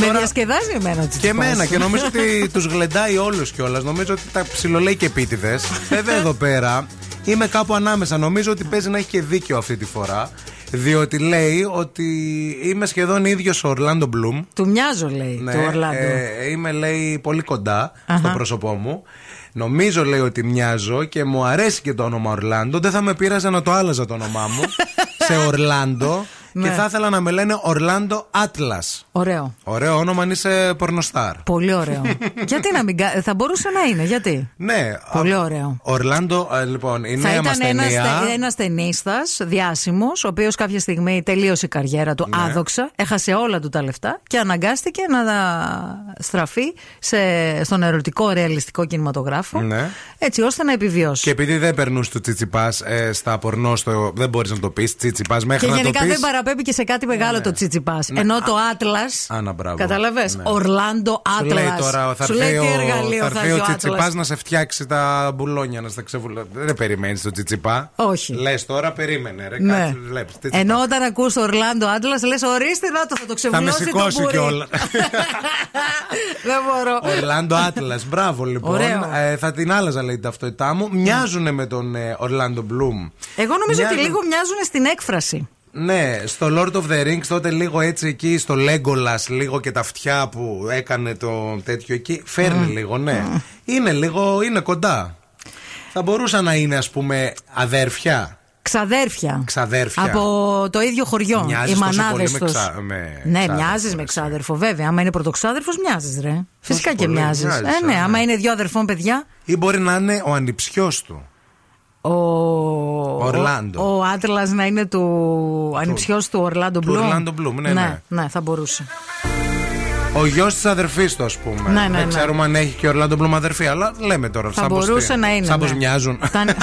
Με διασκεδάζει εμένα ο Και εμένα και νομίζω ότι τους γλεντάει όλους κιόλας. Νομίζω ότι τα ψιλολέει και επίτηδες. Βέβαια εδώ πέρα είμαι κάπου ανάμεσα. Νομίζω ότι παίζει να έχει και δίκιο αυτή τη φορά. Διότι λέει ότι είμαι σχεδόν ίδιος ο Ορλάντο Μπλουμ. Του μοιάζω, λέει, Ναι, του Ορλάντο. ε, είμαι, λέει, πολύ κοντά στο Αχα. πρόσωπό μου. Νομίζω, λέει, ότι μοιάζω και μου αρέσει και το όνομα Ορλάντο. Δεν θα με πείραζε να το άλλαζα το όνομά μου σε Ορλάντο. Και Ναι. θα ήθελα να με λένε Ορλάντο Άτλας. Ωραίο. Ωραίο όνομα αν είσαι πορνοστάρ. Πολύ ωραίο. γιατί να μην. κα- Θα μπορούσε να είναι, γιατί; Ναι. Πολύ ωραίο. Ορλάντο, ε, λοιπόν, η Θα νέα μας ήταν ένας ταινία. ένας ταινίστας διάσημος ο οποίος κάποια στιγμή τελείωσε η καριέρα του Ναι. άδοξα, έχασε όλα του τα λεφτά και αναγκάστηκε να στραφεί σε, στον ερωτικό ρεαλιστικό κινηματογράφο Ναι. έτσι ώστε να επιβιώσει. Και επειδή δεν περνούσε του τσιτσιπάς ε, στα πορνό, στο, δεν μπορείς να το πεις τσιτσιπάς μέχρι Και να το γενικά πεις. Δεν παραπέμπει και σε κάτι μεγάλο το Τσιτσιπάς. Ναι. Ενώ το Άτλας. Α, να, μπράβο. Καταλαβέ. Ναι. Ορλάντο Σου λέει Άτλας. τώρα, θα Σου λέει έρθει τι ο, εργαλείο θα θα έρθει έχει ο ο Τσιτσιπάς Άτλας. να σε φτιάξει τα μπουλόνια, να στα ξεβουλώσει. Δεν περιμένεις τον Τσιτσιπά. Όχι. Λες τώρα, περίμενε. Ρε, Ναι. κάτσε, βλέπεις, Τσιτσιπά. Ενώ όταν ακούς το Ορλάντο Άτλας, λες: Ορίστε να το, θα το Θα με ξεβουλώσει το σηκώσει μπουρί. κιόλα. Δεν μπορώ. Ορλάντο Άτλας, μπράβο λοιπόν. Ωραίο. Ε, θα την άλλαζα λέει την ταυτότητά μου. Μοιάζουν με τον ε, Ορλάντο Μπλουμ. Εγώ νομίζω ότι Μοιάζουν- λίγο μοιάζουν στην έκφραση. Ναι, στο Lord of the Rings τότε λίγο έτσι εκεί στο Legolas λίγο και τα αυτιά που έκανε το τέτοιο εκεί φέρνει λίγο, ναι. Είναι λίγο, είναι κοντά. Θα μπορούσαν να είναι ας πούμε αδέρφια. Ξαδέρφια. Ξαδέρφια. Από το ίδιο χωριό. Μοιάζεις οι τόσο μανάδες πολύ με τους. ξα- με Ναι, ξάδερφο, μοιάζει με ρε, ξάδερφο, βέβαια. Άμα είναι πρωτοξάδερφος, μοιάζεις, ρε. Φυσικά και πολύ μοιάζεις. μοιάζεις, Ε, ναι, α, ναι. άμα είναι δύο αδερφών παιδιά. Ή μπορεί να είναι ο ανιψιός του. Ο, Ορλάντο. Ο, ο Άτλας να είναι του ανιψιός του Ορλάντο του Μπλουμ. Ορλάντο Μπλουμ, ναι, ναι. ναι, θα μπορούσε. Ο γιος της αδερφής του ας πούμε. Ναι, ναι, Δεν ναι. ξέρουμε αν έχει και ο Ορλάντο Μπλουμ αδερφή, αλλά λέμε τώρα. Θα σαν πως μπορούσε τι. να είναι, Σαν πως ναι. μοιάζουν. Ήταν-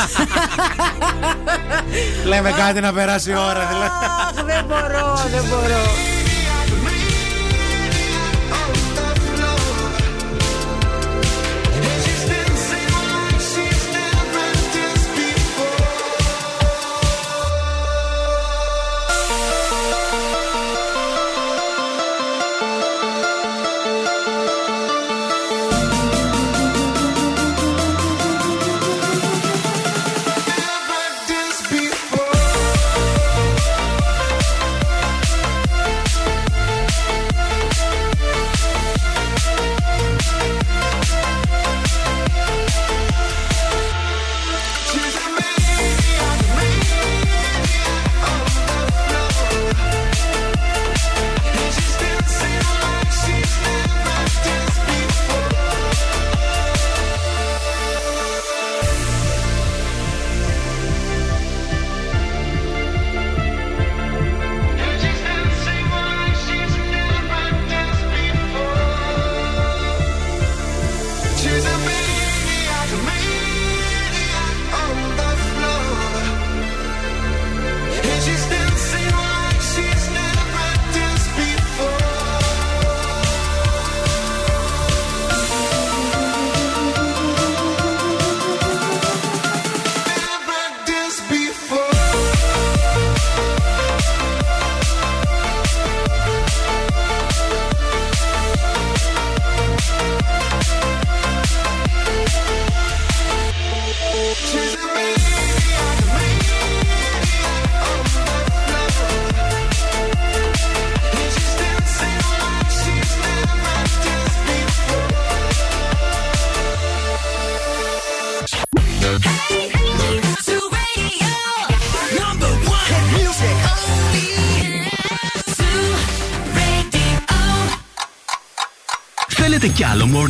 λέμε κάτι να περάσει η ώρα δηλαδή. Αχ, δεν μπορώ, δεν μπορώ.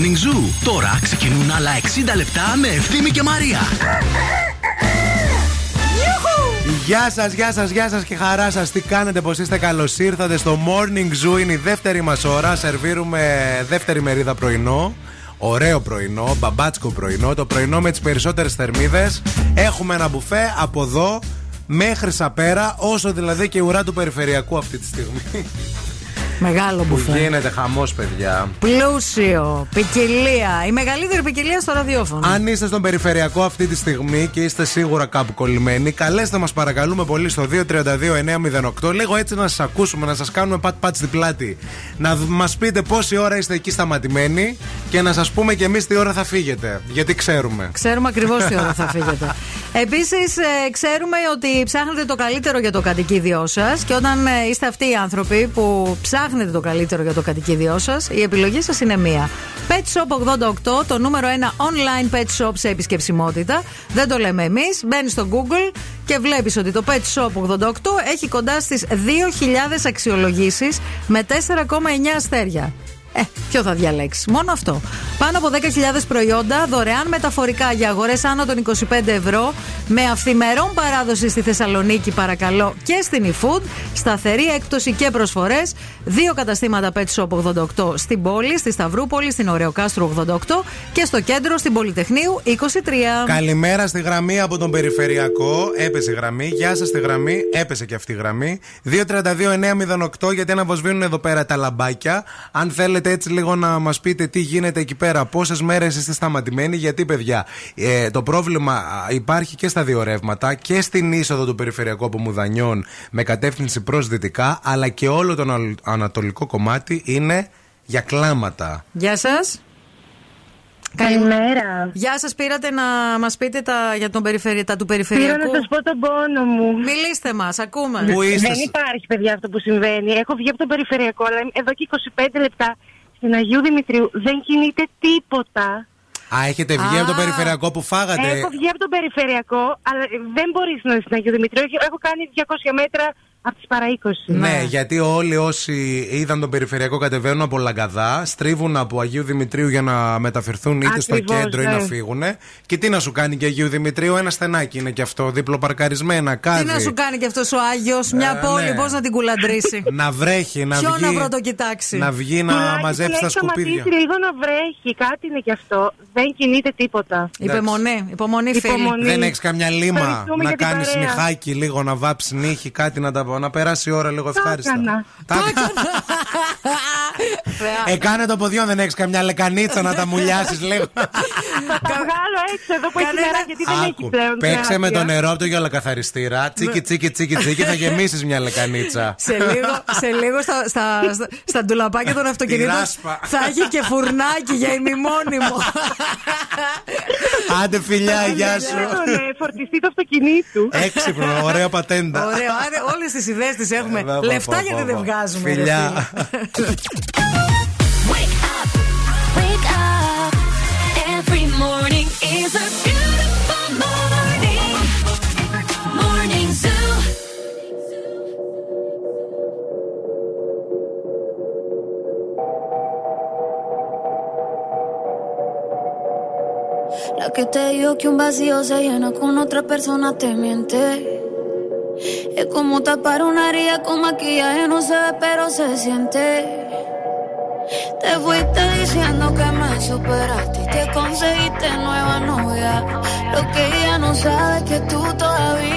Morning Zoo. Τώρα ξεκινούν άλλα 60 λεπτά με Ευθύμη και Μαρία. Γεια σας, γεια σας, γεια σας και χαρά σας. Τι κάνετε, πώς είστε, καλώς ήρθατε στο Morning Zoo. Είναι η δεύτερη μας ώρα. Σερβίρουμε δεύτερη μερίδα πρωινό. Ωραίο πρωινό, μπαμπάτσκο πρωινό. Το πρωινό με τις περισσότερες θερμίδες. Έχουμε ένα μπουφέ από εδώ μέχρι σαπέρα, όσο δηλαδή και η ουρά του περιφερειακού αυτή τη στιγμή. Μεγάλο Που μπουφέ. γίνεται χαμός, παιδιά. Πλούσιο, ποικιλία. Η μεγαλύτερη ποικιλία στο ραδιόφωνο. Αν είστε στον περιφερειακό αυτή τη στιγμή και είστε σίγουρα κάπου κολλημένοι, καλέστε μας παρακαλούμε πολύ στο 232-908. Λίγο έτσι να σας ακούσουμε, να σας κάνουμε πατ-πατ στην πλάτη. Να μας πείτε πόση ώρα είστε εκεί σταματημένοι και να σας πούμε κι εμείς τι ώρα θα φύγετε. Γιατί ξέρουμε. Ξέρουμε ακριβώς τι ώρα θα φύγετε. Επίσης, ξέρουμε ότι ψάχνετε το καλύτερο για το κατοικίδιό σας και όταν ε, είστε αυτοί οι άνθρωποι που ψάχνετε το καλύτερο για το κατοικίδιό σας, η επιλογή σας είναι μία. Pet Shop 88, το νούμερο ένα online pet shop σε επισκεψιμότητα. Δεν το λέμε εμείς. Μπαίνεις στο Google και βλέπεις ότι το Pet Shop 88 έχει κοντά στις 2.000 αξιολογήσεις με 4,9 αστέρια. Ε, ποιο θα διαλέξει. Μόνο αυτό. Πάνω από 10.000 προϊόντα δωρεάν μεταφορικά για αγορές άνω των 25 ευρώ με αυθημερών παράδοση στη Θεσσαλονίκη, παρακαλώ, και στην eFood. Σταθερή έκπτωση και προσφορές. Δύο καταστήματα Pet Shop 88 στην πόλη, στη Σταυρούπολη, στην Ωρεοκάστρου 88 και στο κέντρο στην Πολυτεχνείου 23. Καλημέρα στη γραμμή από τον Περιφερειακό. Έπεσε η γραμμή. Γεια σας στη γραμμή. Έπεσε και αυτή η γραμμή. 232-908 γιατί αναβοσβήνουν εδώ πέρα τα λαμπάκια. Αν θέλετε έτσι λίγο να μας πείτε τι γίνεται εκεί πέρα, πόσες μέρες είστε σταματημένοι. Γιατί, παιδιά, ε, το πρόβλημα α, υπάρχει και στα δύο ρεύματα και στην είσοδο του Περιφερειακού από Μουδανιών με κατεύθυνση προς δυτικά, αλλά και όλο το ανα- ανατολικό κομμάτι είναι για κλάματα. Γεια σας. Καλημέρα. Γεια σας, πήρατε να μας πείτε τα, για τον περιφερει... τα του περιφερειακού; Πήρα να σας πω τον πόνο μου. Μιλήστε μας, ακούμε. Δεν υπάρχει, παιδιά, αυτό που συμβαίνει. Έχω βγει από το περιφερειακό, αλλά εδώ και 25 λεπτά στην Αγίου Δημητρίου δεν κινείται τίποτα. Α, έχετε βγει από το Περιφερειακό που φάγατε. Έχω βγει από το περιφερειακό, αλλά δεν μπορείς να είσαι στην Αγίου Δημητρίου. Έχω- Έχω κάνει 200 μέτρα από τις παρά 20. Ναι, γιατί όλοι όσοι είδαν τον περιφερειακό κατεβαίνουν από Λαγκαδά, στρίβουν από Αγίου Δημητρίου για να μεταφερθούν είτε στο Ακριβώς, κέντρο ή ναι. να φύγουν. Και τι να σου κάνει και Αγίου Δημητρίου, ένα στενάκι είναι και αυτό, διπλοπαρκαρισμένα, Τι κάτι. να σου κάνει και αυτός ο Άγιος, μια Ε, πόλη, ναι. πώς να την κουλαντρήσει; Να βρέχει, να Ποιο βγει. να πρωτοκοιτάξει. Να βγει να Τουλάχιστον μαζέψει τα έχει σκουπίδια. σταματήσει λίγο να βρέχει, κάτι είναι και αυτό. Δεν κινείται τίποτα. Υπομονή, υπομονή, φίλοι. Υπομονή. Δεν έχεις καμιά λίμα Ευχαριστούμε να για την κάνεις παρέα. νυχάκι λίγο, να βάψεις νύχη, κάτι να, τα, να περάσει η ώρα λίγο ευχάριστα. έκανα. Τα Εκάνε το ποδιό, δεν έχεις καμιά λεκανίτσα να τα μουλιάσεις λίγο. Θα τα βγάλω έξω εδώ που έχει νερά γιατί δεν έχει Άκου, πλέον. παίξε με τεράστια. το νερό από το γυαλοκαθαριστήρα. Τσίκι, τσίκι, τσίκι, τσίκι, θα γεμίσεις μια λεκανίτσα. Σε λίγο, σε λίγο στα, στα, στα, στα ντουλαπάκια των αυτοκινήτων ράσπα. θα έχει και φουρνάκι για ημιμόνιμο. Άντε φιλιά, γεια σου. Τον, ε, φορτιστή του αυτοκινήτου. Έξυπνο, ωραία πατέντα. Ωραίο, άρα όλες τις ιδέε τι έχουμε. Ε, βα, βα, Λεφτά βα, γιατί βα, δεν βα. βγάζουμε. ρε Φιλιά. φίλε. Wake up. Every morning is a beautiful morning. Morning Zoo. La que te dijo que un vacío se llena con otra persona te miente. Es como tapar una herida con maquillaje, no se ve, pero se siente. Te fuiste diciendo que me superaste y que conseguiste nueva novia. Lo que ella no sabe es que tú todavía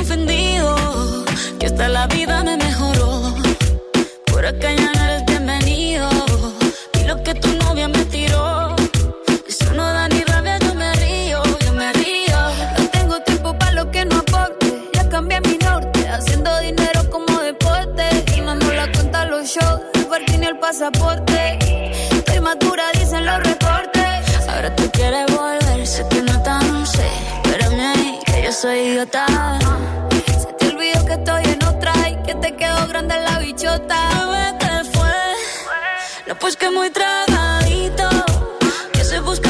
ofendido. Que hasta la vida me mejoró. Por acá ya no eres bienvenido. Y lo que tu novia me tiró. Eso no da ni rabia, yo me río, yo me río. No tengo tiempo para lo que no aporte. Ya cambié mi norte, haciendo dinero como deporte. Y no la cuenta los shows, el y el pasaporte. Estoy madura, dicen los reportes. Ahora tú quieres volver, sé que no tan sé. Yo soy idiota. Se te olvidó que estoy en otra y que te quedó grande la bichota. ¿qué fue? No, pues que muy tragadito. Que estoy buscándome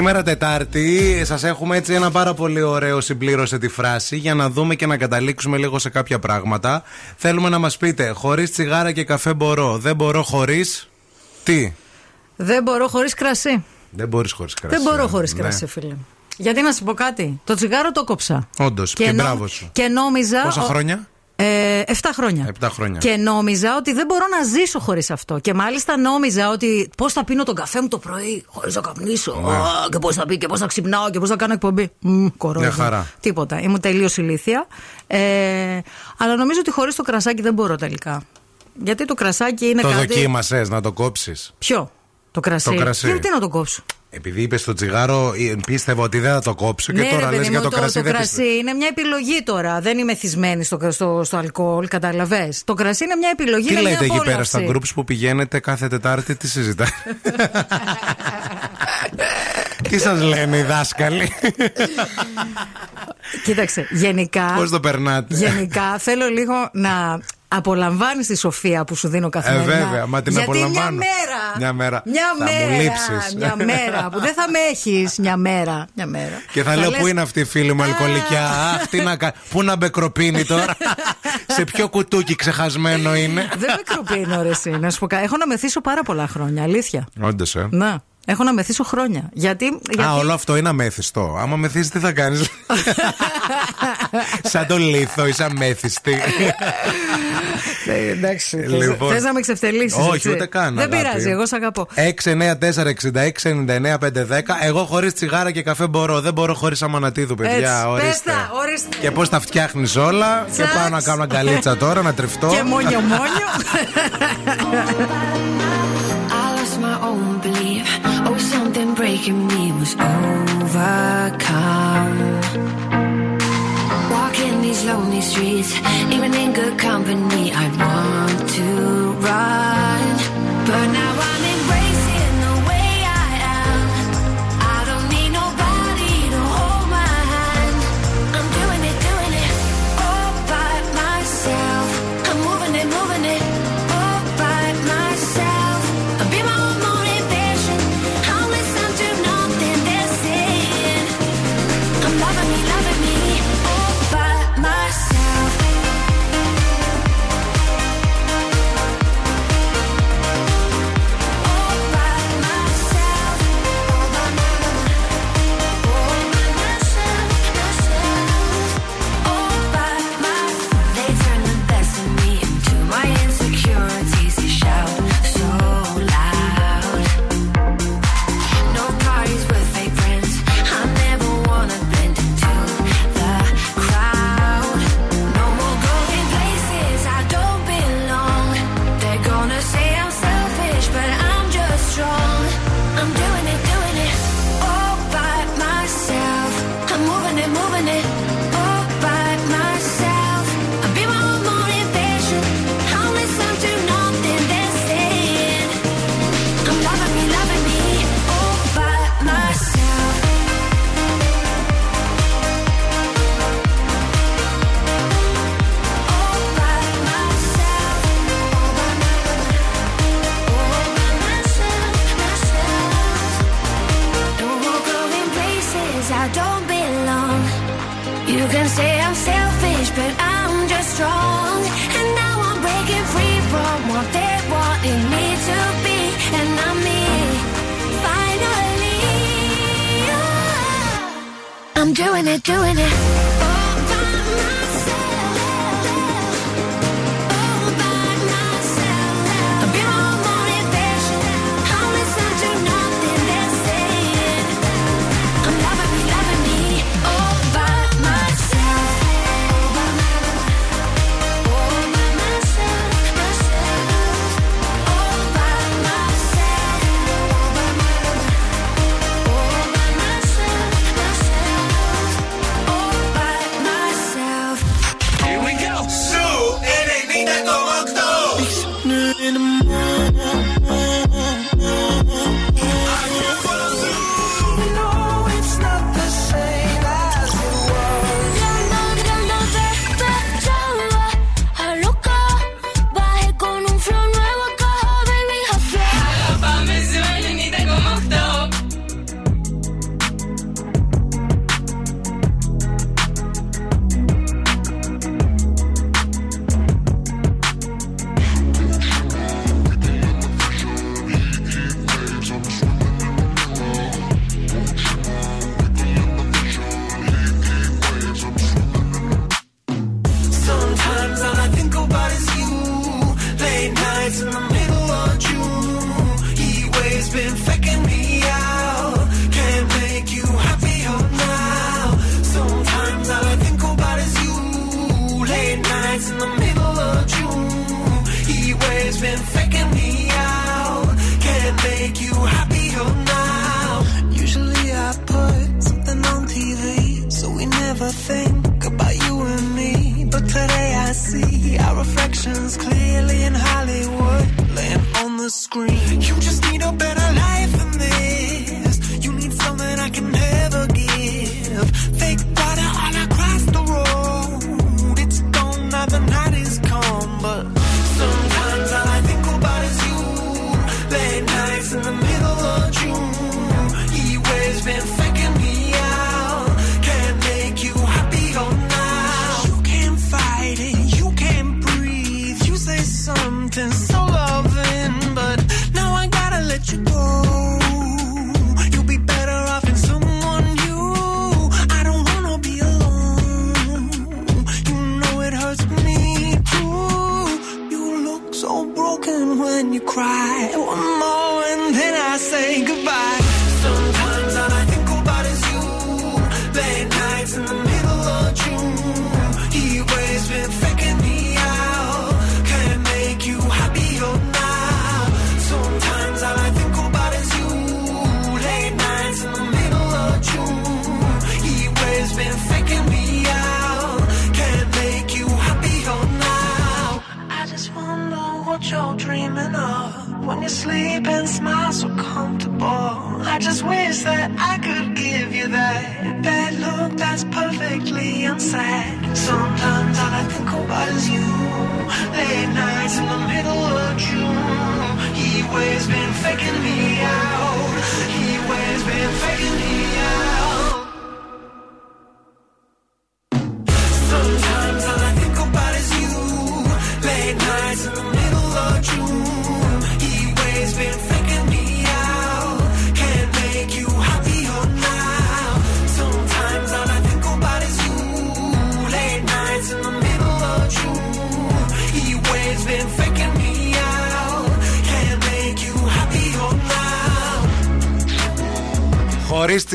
Σήμερα Τετάρτη σας έχουμε έτσι ένα πάρα πολύ ωραίο συμπλήρωσε τη φράση για να δούμε και να καταλήξουμε λίγο σε κάποια πράγματα. Θέλουμε να μας πείτε, χωρίς τσιγάρα και καφέ μπορώ. Δεν μπορώ χωρίς. Τι; Δεν μπορώ χωρίς κρασί. Δεν μπορείς χωρίς κρασί. Δεν μπορώ ναι. χωρίς κρασί, φίλε. Γιατί να σου πω κάτι. Το τσιγάρο το κόψα. Όντως. Και, και μπράβο σου. Και νόμιζα. Πόσα χρόνια; Ε, 7 χρόνια. 7 χρόνια. Και νόμιζα ότι δεν μπορώ να ζήσω χωρίς αυτό. Και μάλιστα νόμιζα ότι πώς θα πίνω τον καφέ μου το πρωί χωρίς να καπνίσω. Ναι. Α, και πώς θα πει και πώς θα ξυπνάω και πώς θα κάνω εκπομπή. Μμ, κορώδα. Μια χαρά. Τίποτα. Ήμουν τελείως ηλίθια. Ε, αλλά νομίζω ότι χωρίς το κρασάκι δεν μπορώ τελικά. Γιατί το κρασάκι είναι το κάτι. δοκίμασες να το κόψεις; Ποιο; Το κρασί. Το κρασί. Γιατί να το κόψω; Επειδή είπες στο τσιγάρο, ε, πίστευα ότι δεν θα το κόψω και ναι, τώρα ρε, λες παιδί για μου, το κρασί. Το δεν κρασί πιστεύω. είναι μια επιλογή τώρα. Δεν είμαι θυσμένη στο, στο, στο αλκοόλ, καταλαβέ. Το κρασί είναι μια επιλογή. Τι είναι μια λέτε εκεί πέρα απόλαυση. στα groups που πηγαίνετε κάθε Τετάρτη, τι συζητάτε; τι σας λένε οι δάσκαλοι, Κοίταξε, γενικά. πώς το περνάτε; Γενικά θέλω λίγο να απολαμβάνεις τη σοφία που σου δίνω Ε, καθημερινά. βέβαια, μα την Γιατί απολαμβάνω. Μια μέρα. Μια μέρα. Μια θα μέρα. μου λείψεις. Μια μέρα που δεν θα με έχεις. Μια μέρα. Μια μέρα. Και θα, λέω λες, πού είναι αυτή η φίλη μου αλκοολικιά; Αχ, τι να κα... Πού να μπεκροπίνει τώρα; Σε ποιο κουτούκι ξεχασμένο είναι; Δεν με κροπίνω, ρε, εσύ. Να σου πω κα- Έχω να μεθύσω πάρα πολλά χρόνια. Αλήθεια. Όντως, ε. Να. Έχω να μεθύσω χρόνια. Γιατί. γιατί... Α, όλο αυτό είναι αμέθιστο. Άμα μεθύσεις, τι θα κάνεις; Σαν το λίθο, είσαι αμέθιστη. Ε, εντάξει. Λοιπόν. Θες να με ξεφτελίσεις. Όχι, ούτε καν, Δεν αγάπη. πειράζει, εγώ σ' αγαπώ. 694-6699-510. Εγώ χωρίς τσιγάρα και καφέ μπορώ. Δεν μπορώ χωρίς αμανατίδου, παιδιά. Έτσι, πες Ορίστε. τα, ορίστε. Και πώς τα φτιάχνεις όλα. Και Τσακ. πάω να κάνω αγκαλίτσα τώρα, να τριφτώ. Και μόνιο μόνιο. breaking me was overcome. Walking these lonely streets, even in good company, I want to run. But now I'm doing it, doing it.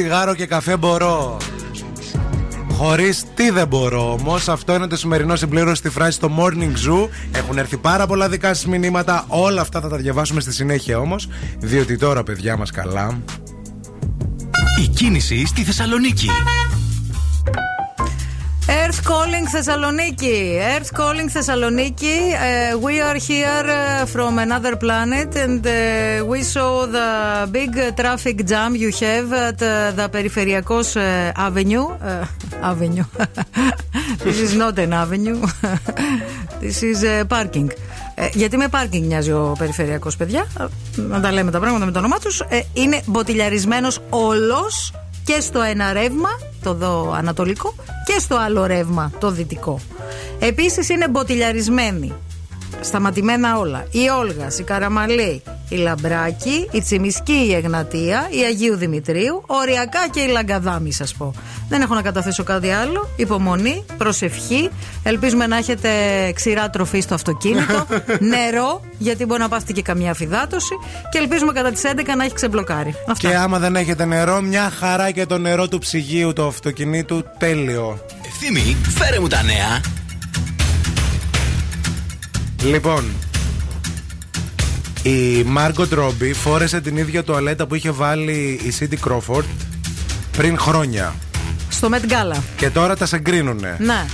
Τσιγάρο και καφέ μπορώ. Χωρίς τι δεν μπορώ όμως. Αυτό είναι το σημερινό συμπλήρωση στη φράση στο Morning Zoo. Έχουν έρθει πάρα πολλά δικά σας μηνύματα. Όλα αυτά θα τα διαβάσουμε στη συνέχεια όμως. Διότι τώρα, παιδιά μας, καλά. Η κίνηση στη Θεσσαλονίκη. Earth Calling Θεσσαλονίκη. Earth Calling Θεσσαλονίκη. Uh, we are here uh, from another planet and uh, we saw the big traffic jam you have at uh, the Περιφερειακός uh, Avenue. Uh, avenue. This is not an avenue. This is uh, parking. Ε, γιατί με πάρκινγκ μοιάζει ο περιφερειακός, παιδιά; Ε, Να τα λέμε τα πράγματα με το όνομά τους. είναι μποτιλιαρισμένος όλος και στο ένα ρεύμα, το δω ανατολικό, και στο άλλο ρεύμα, το δυτικό. Επίσης είναι μποτιλιαρισμένοι. Σταματημένα όλα. Η Όλγας, η Καραμαλή, η Λαμπράκη, η Τσιμισκή, η Εγνατία, η Αγίου Δημητρίου, οριακά και η Λαγκαδάμη, σας πω. Δεν έχω να καταθέσω κάτι άλλο. Υπομονή, προσευχή. Ελπίζουμε να έχετε ξηρά τροφή στο αυτοκίνητο. νερό, γιατί μπορεί να πάθετε και καμιά φυδάτωση. Και ελπίζουμε κατά τις 11 να έχει ξεμπλοκάρει. Αυτά. Και άμα δεν έχετε νερό, μια χαρά και το νερό του ψυγείου του αυτοκινήτου τέλειο. Ευθύμη, φέρε μου τα νέα. Λοιπόν, η Μάργκο Τρόμπι φόρεσε την ίδια τουαλέτα που είχε βάλει η Σίντι Κρόφορντ πριν χρόνια. Στο Met Gala. Και τώρα τα συγκρίνουνε. Ναι.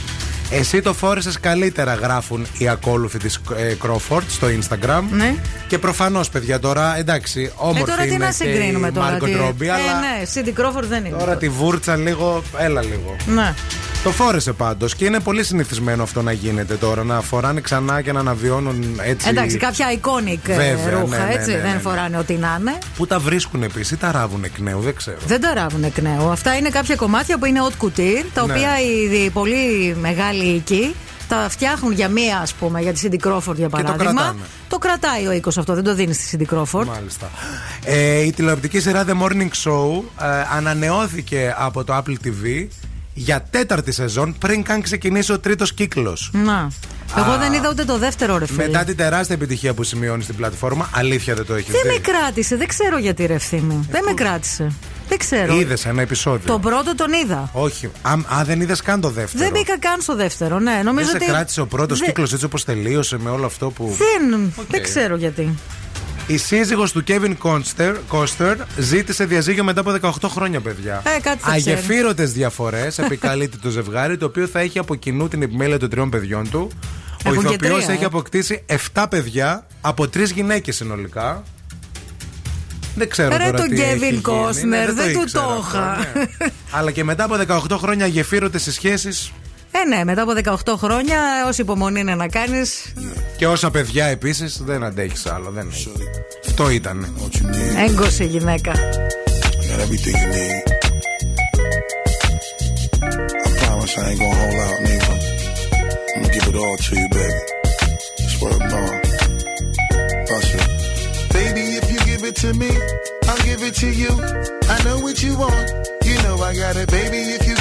Εσύ το φόρεσες καλύτερα, γράφουν οι ακόλουθοι της ε, Crawford στο Instagram. Ναι. Και προφανώς, παιδιά, τώρα εντάξει, όμορφη ε, τώρα τι είναι να και συγκρίνουμε η τώρα. Margot τι- Robbie, ε, αλλά ναι, Cindy Crawford δεν είναι. τώρα τη βούρτσα λίγο, έλα λίγο. Ναι. Το φόρεσε πάντως και είναι πολύ συνηθισμένο αυτό να γίνεται τώρα. Να φοράνε ξανά και να αναβιώνουν έτσι. Εντάξει, κάποια iconic ε, Βέβαια, ρούχα, ναι, ναι, έτσι. ναι, ναι, δεν ναι. φοράνε ό,τι να είναι. Πού τα βρίσκουν επίσης ή τα ράβουν εκ νέου, δεν ξέρω. Δεν τα ράβουν εκ νέου. Αυτά είναι κάποια κομμάτια που είναι haute couture, τα Ναι. οποία οι, οι πολύ μεγάλοι οίκοι τα φτιάχνουν για μία, ας πούμε, για τη Cindy Crawford για το παράδειγμα. κρατάνε. το κρατάει ο οίκος αυτό, δεν το δίνεις στη Cindy Crawford. Μάλιστα. Ε, η τηλεοπτική σειρά The Morning Show ε, ανανεώθηκε από το Apple TV για τέταρτη σεζόν πριν καν ξεκινήσει ο τρίτος κύκλος. Να. Εγώ δεν είδα ούτε το δεύτερο ρε φίλε. Μετά την τεράστια επιτυχία που σημειώνει στην πλατφόρμα, αλήθεια δεν το έχεις Δεν δει. με κράτησε, δεν ξέρω γιατί ρε ευθύμη. Δεν με κράτησε. Δεν ξέρω. Είδες ένα επεισόδιο; Τον πρώτο τον είδα. Όχι. Α, α, δεν είδες καν το δεύτερο; Δεν μπήκα καν στο δεύτερο, ναι. Δεν Νομίζω σε ότι. κράτησε ο πρώτος Δεν- κύκλος έτσι όπως τελείωσε με όλο αυτό που. Δεν, δεν ξέρω γιατί. Η σύζυγος του Kevin Κόνστερ, Κώστερ ζήτησε διαζύγιο μετά από 18 χρόνια, παιδιά. Ε, κάτι θα ξέρεις. Αγεφύρωτες διαφορές επικαλείται το ζευγάρι, το οποίο θα έχει από κοινού την επιμέλεια των τριών παιδιών του. Ο Έχουν και ηθοποιός τρία, έχει ε. αποκτήσει 7 παιδιά από 3 γυναίκες συνολικά. Δεν ξέρω Ρε τώρα τον τι έχει Kevin γίνει. Costner, Ναι, δεν του ήξερα το αυτό, είχα. ναι. Αλλά και μετά από 18 χρόνια γεφύρωτε στις σχέσεις ε, ναι, μετά από 18 χρόνια, όση υπομονή είναι να κάνεις. Και όσα παιδιά επίσης δεν αντέχεις άλλο. Δεν Αυτό ήταν. Έγκο η γυναίκα.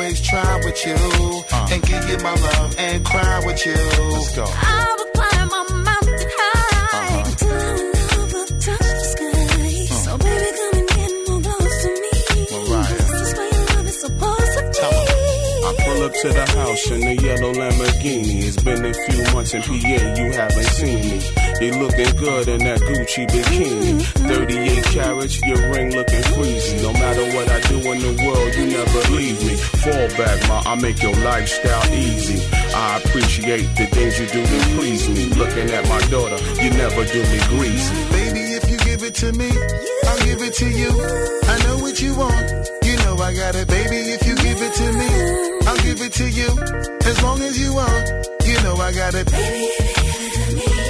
always try with you. Uh-huh. And give you my love and cry with you. Let's go. I will climb a mountain high till our love will touch the sky. Hmm. So baby, come and get more close to me. This is where your love is supposed to be. I pull up to the house in the yellow Lamborghini. It's been a few months in PA, you haven't seen me. You looking good in that Gucci bikini. 38 carats, your ring looking freezy. No matter what I do in the world, you never leave me. Fall back, ma, I make your lifestyle easy. I appreciate the things you do to please me. Looking at my daughter, you never do me greasy. Baby, if you give it to me, I'll give it to you. I know what you want. You know I got it, baby. If you give it to me, I'll give it to you. As long as you want, you know I got it. Baby, if you give it to me,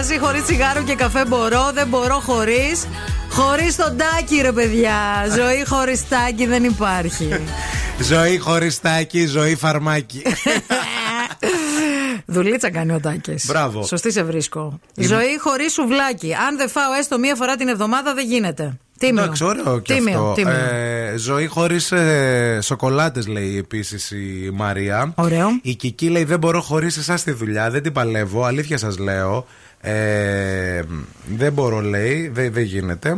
Συμπληρώνουμε τη φράση Χωρίς τσιγάρο και καφέ μπορώ, δεν μπορώ χωρίς. Χωρίς τον τάκι, ρε παιδιά. Ζωή χωρίς τάκι δεν υπάρχει. Ζωή χωρίς τάκι, ζωή φαρμάκι. Δουλίτσα κάνει ο Τάκης. Μπράβο. Σωστή σε βρίσκω. Ζωή χωρίς σουβλάκι. Αν δεν φάω έστω μία φορά την εβδομάδα δεν γίνεται. Τίμιο. Εντάξει, ωραίο και Τίμιο, αυτό. τίμιο. Ε, ζωή χωρίς ε, σοκολάτες, λέει επίσης η Μαρία. Ωραίο. Η Κική λέει: Δεν μπορώ χωρίς εσάς τη δουλειά, δεν την παλεύω. Αλήθεια σας λέω. Ε, δεν μπορώ, λέει, δεν, δεν γίνεται.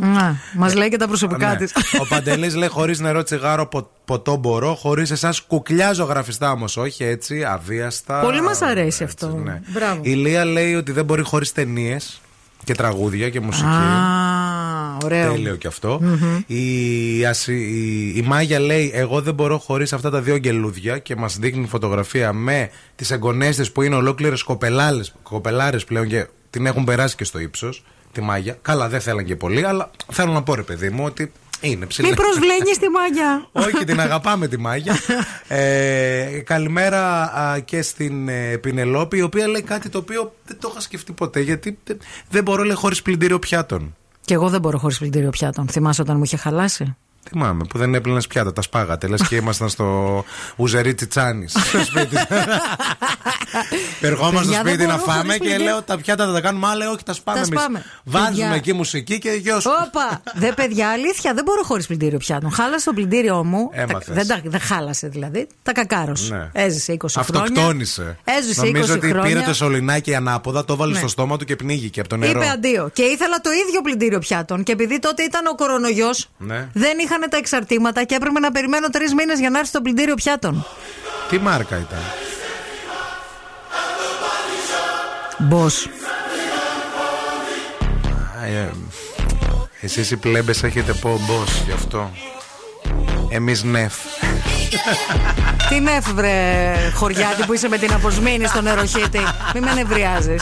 Μας λέει και τα προσωπικά Ναι. της. Ο Παντελής λέει: Χωρίς νερό, τσιγάρο, πο- ποτό μπορώ. Χωρίς εσάς κουκλιάζω γραφιστά όμως. Όχι έτσι, αβίαστα. Πολύ μας αρέσει αυτό. ναι. Μπράβο. Η Λία λέει ότι δεν μπορεί χωρίς ταινίες και τραγούδια και μουσική. Α, ωραίο. Τέλειο και αυτό. Μμμ. η, Ασι- η, η Μάγια λέει: Εγώ δεν μπορώ χωρίς αυτά τα δύο γελούδια και μας δείχνει φωτογραφία με τις εγγονές της που είναι ολόκληρες κοπελάρες πλέον και την έχουν περάσει και στο ύψος. Τη Μάγια. Καλά, δεν θέλαν και πολύ, αλλά θέλω να πω ρε παιδί μου ότι είναι ψηλή. Μη προσβλένεις τη μάγια. Όχι, την αγαπάμε τη Μάγια. ε, καλημέρα α, και στην ε, Πινελόπη, η οποία λέει κάτι το οποίο δεν το είχα σκεφτεί ποτέ. Γιατί δεν- δεν μπορώ, λέει, χωρίς πλυντήριο πιάτων. Και εγώ δεν μπορώ χωρίς πλυντήριο πιάτων. Θυμάσαι όταν μου είχε χαλάσει; Θυμάμαι που δεν έπλυνε πιάτα, τα σπάγατε. Λες και ήμασταν στο Ουζερί Τσιτσάνης. Στο σπίτι. Ερχόμαστε στο Παιδιά, δεν σπίτι να μπορώ φάμε χωρίς και πλυντήριο. λέω τα πιάτα θα τα κάνουμε. Αλλά όχι, τα σπάμε Τα εμείς. σπάμε. Βάζουμε Παιδιά. εκεί μουσική και γιο σου. Όπα! Δε παιδιά, αλήθεια, δεν μπορώ χωρίς πλυντήριο πιάτων. Χάλασε το πλυντήριό μου. Έμαθες. Τα- δεν, τα- δεν χάλασε δηλαδή. Τα κακάρωσε. Ναι. Έζησε 20 χρόνια. Αυτοκτόνησε. Έζησε 20 Νομίζω ότι χρόνια. πήρε το σωληνάκι ανάποδα, το βάλε Ναι. στο στόμα του και πνίγηκε από το νερό. Είπε αντίο. Και ήθελα το ίδιο πλυντήριο πιάτων. Και επειδή τότε ήταν ο κορονοϊός, Ναι. δεν είχαν τα εξαρτήματα και έπρεπε να περιμένω τρεις μήνες για να έρθει το πλυντήριο πιάτων. Τι μάρκα ήταν; Μπό. Ε, εσείς οι πλέμπες έχετε πω boss γι' αυτό. Εμείς νεφ. Τι νεύβρε, χωριάτη που είσαι με την αποσμήνη στο νεροχύτη. Μη με νευριάζεις.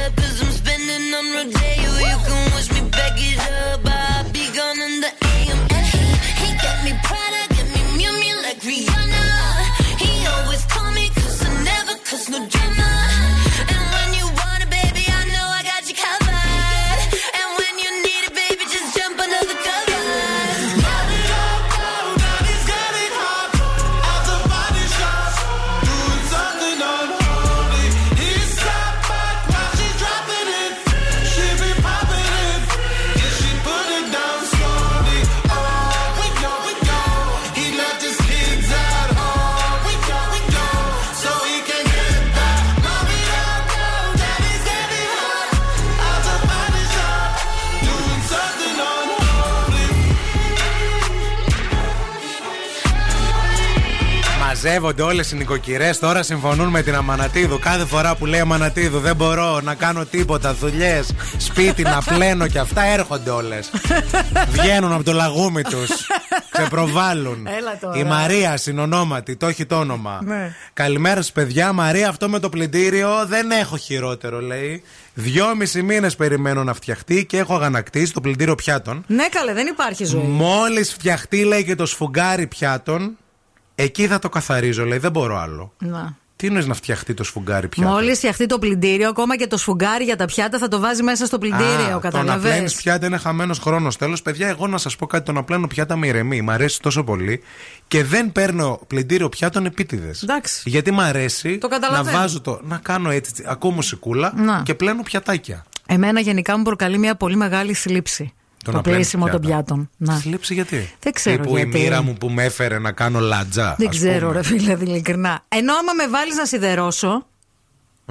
Μαζεύονται όλες οι νοικοκυρές τώρα συμφωνούν με την Αμανατίδου. Κάθε φορά που λέει Αμανατίδου δεν μπορώ να κάνω τίποτα, δουλειές, σπίτι να πλένω και αυτά έρχονται όλες. Βγαίνουν από το λαγούμι τους. Ξεπροβάλλουν. Έλα τώρα. Η Μαρία συνονόματι, το έχει το όνομα. Ναι. Καλημέρα σας, παιδιά. Μαρία, αυτό με το πλυντήριο δεν έχω χειρότερο, λέει. Δυόμισι μήνες περιμένω να φτιαχτεί και έχω αγανακτήσει το πλυντήριο πιάτων. Ναι, καλέ, δεν υπάρχει ζωή. Μόλις φτιαχτεί, λέει και το σφουγγάρι πιάτων, εκεί θα το καθαρίζω, λέει. Δεν μπορώ άλλο. Να. Τι είναι να φτιαχτεί το σφουγγάρι πιάτων. Μόλις φτιαχτεί το πλυντήριο, ακόμα και το σφουγγάρι για τα πιάτα θα το βάζει μέσα στο πλυντήριο, Α, Το να καταλαβαίνεις. πλένεις πιάτα είναι χαμένος χρόνος. Τέλος, παιδιά, εγώ να σας πω κάτι: το να πλένω πιάτα με ηρεμεί. Μ' αρέσει τόσο πολύ και δεν παίρνω πλυντήριο πιάτων επίτηδες. Εντάξει. Γιατί μ' αρέσει Το να καταλαβαίνω. βάζω το. να κάνω έτσι, ακούω μουσικούλα Να. και πλένω πιατάκια. Εμένα γενικά μου προκαλεί μια πολύ μεγάλη θλίψη. Το Το, να πλένεις πλήσιμο των πιάτα. πιάτων. Να. Θλίψη γιατί; Δεν ξέρω Τύπου γιατί. η μοίρα μου που με έφερε να κάνω λατζά. Δεν ας ξέρω, πούμε. ρε φίλε, ειλικρινά. Ενώ άμα με βάλεις να σιδερώσω,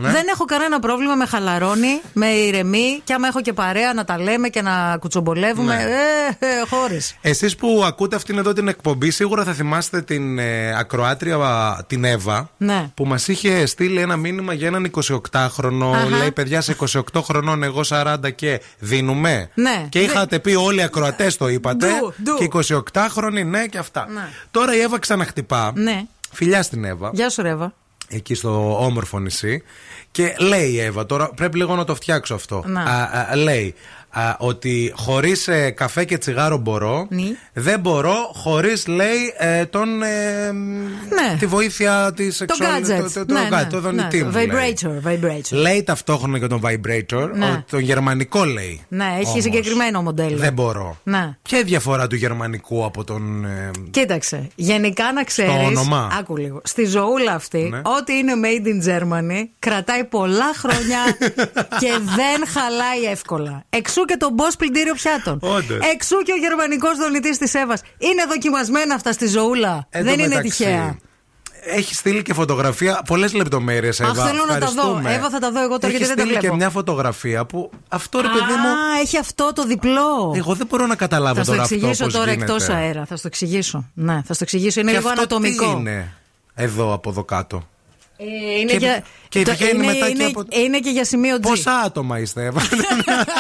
Ναι. δεν έχω κανένα πρόβλημα, με χαλαρώνει, με ηρεμεί και άμα έχω και παρέα να τα λέμε και να κουτσομπολεύουμε. Ναι. Ε, ε, χώρες. Εσείς που ακούτε αυτήν εδώ την εκπομπή, σίγουρα θα θυμάστε την ε, ακροάτρια α, την Εύα. Ναι. Που μας είχε στείλει ένα μήνυμα για έναν 28χρονο. Αχα. Λέει, παιδιά, σε 28 χρονών, εγώ 40 και δίνουμε. Ναι. Και είχατε πει όλοι οι ακροατές, το είπατε. Ντου, ντου. Και 28χρονοι, ναι, και αυτά. Ναι. Τώρα η Εύα ξαναχτυπά. Ναι. Φιλιά στην Εύα. Γεια σου, Ρεύα. Εκεί στο όμορφο νησί. Και λέει η Εύα, τώρα πρέπει λίγο να το φτιάξω αυτό. Να. Α, α, λέει α, ότι χωρίς καφέ και τσιγάρο μπορώ. Ναι. Δεν μπορώ χωρίς, λέει, ε, τον, ε, Ναι. τη βοήθεια της Το σεξουαλ... gadget. Το, το, το, ναι, gadget, ναι, το δονητή ναι, μου. το λέει. Vibrator, vibrator. Λέει ταυτόχρονα και τον vibrator, Ναι. ότι τον γερμανικό λέει. Ναι, έχει Όμως. συγκεκριμένο μοντέλο. Δεν μπορώ. Ναι. Ποια είναι η διαφορά του γερμανικού από τον. ε, Κοίταξε, γενικά να ξέρει. όνομα; Άκου λίγο. Στη ζωούλα αυτή, Ναι. ό,τι είναι made in Germany, κρατάει πολλά χρόνια και δεν χαλάει εύκολα. Εξού και το boss πλυντήριο πιάτων. Όντως. Εξού και ο γερμανικός δονητής της Εύας. Είναι δοκιμασμένα αυτά στη ζωούλα. Εν δεν τω είναι μεταξύ, τυχαία. Έχει στείλει και φωτογραφία, πολλές λεπτομέρειες. Αχ, θέλω να τα δω. Εύα, θα τα δω εγώ τώρα Έχεις γιατί δεν τα στείλει βλέπω. και μια φωτογραφία που αυτό ρε παιδί μου. Α, έχει αυτό το διπλό. Εγώ δεν μπορώ να καταλάβω θα στο τώρα αυτό. εξηγήσω πώς τώρα γίνεται. εκτός αέρα. Θα στο εξηγήσω. Ναι, θα στο εξηγήσω. Είναι Και λίγο αυτό ανατομικό. Τι είναι εδώ από εδώ κάτω; Ε, είναι Και- για... και το- βγαίνει είναι, μετά και είναι, από- είναι και για σημείο G. Πόσα άτομα είστε, Εύα;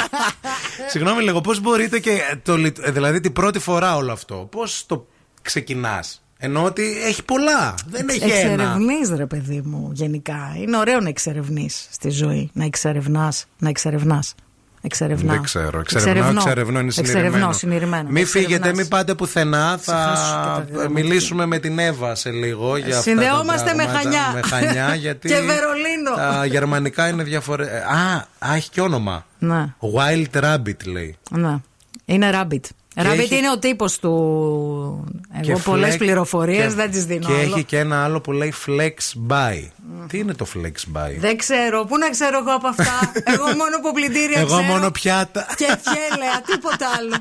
Συγγνώμη λίγο, πώς μπορείτε και. Το, λει- ε, δηλαδή την πρώτη φορά όλο αυτό, πώς το ξεκινάς; Ενώ ότι έχει πολλά. Δεν έχει ένα. Εξερευνείς, ρε παιδί μου, γενικά. Είναι ωραίο να εξερευνείς στη ζωή. Να εξερευνάς, να εξερευνάς. Εξερευνά. Δεν ξέρω. Εξερευνάω, εξερευνώ, είναι συνειρημένο. Εξερευνώ, συνειρημένο. Μην Εξερευνάς. φύγετε, μην πάτε πουθενά. Ξεχάσου και Θα τα γραμματεία. μιλήσουμε με την Εύα σε λίγο για αυτά Συνδεόμαστε τα με πράγματα. Χανιά. Με Χανιά, γιατί Και Βερολίνο. τα γερμανικά είναι διαφορετικά. Α, α, έχει και όνομα. Ναι, Wild Rabbit λέει. ναι. Είναι rabbit. Rabbit έχει- είναι ο τύπος του. Εγώ Και πολλές flex- πληροφορίες και- δεν τις δίνω. Και άλλο. έχει και ένα άλλο που λέει Flex Buy. Τι είναι το Flex Buy? Δεν ξέρω, πού να ξέρω εγώ από αυτά; εγώ μόνο από πλυντήρια Εγώ ξέρω. μόνο πιάτα. Και φιέλεα, τίποτα άλλο.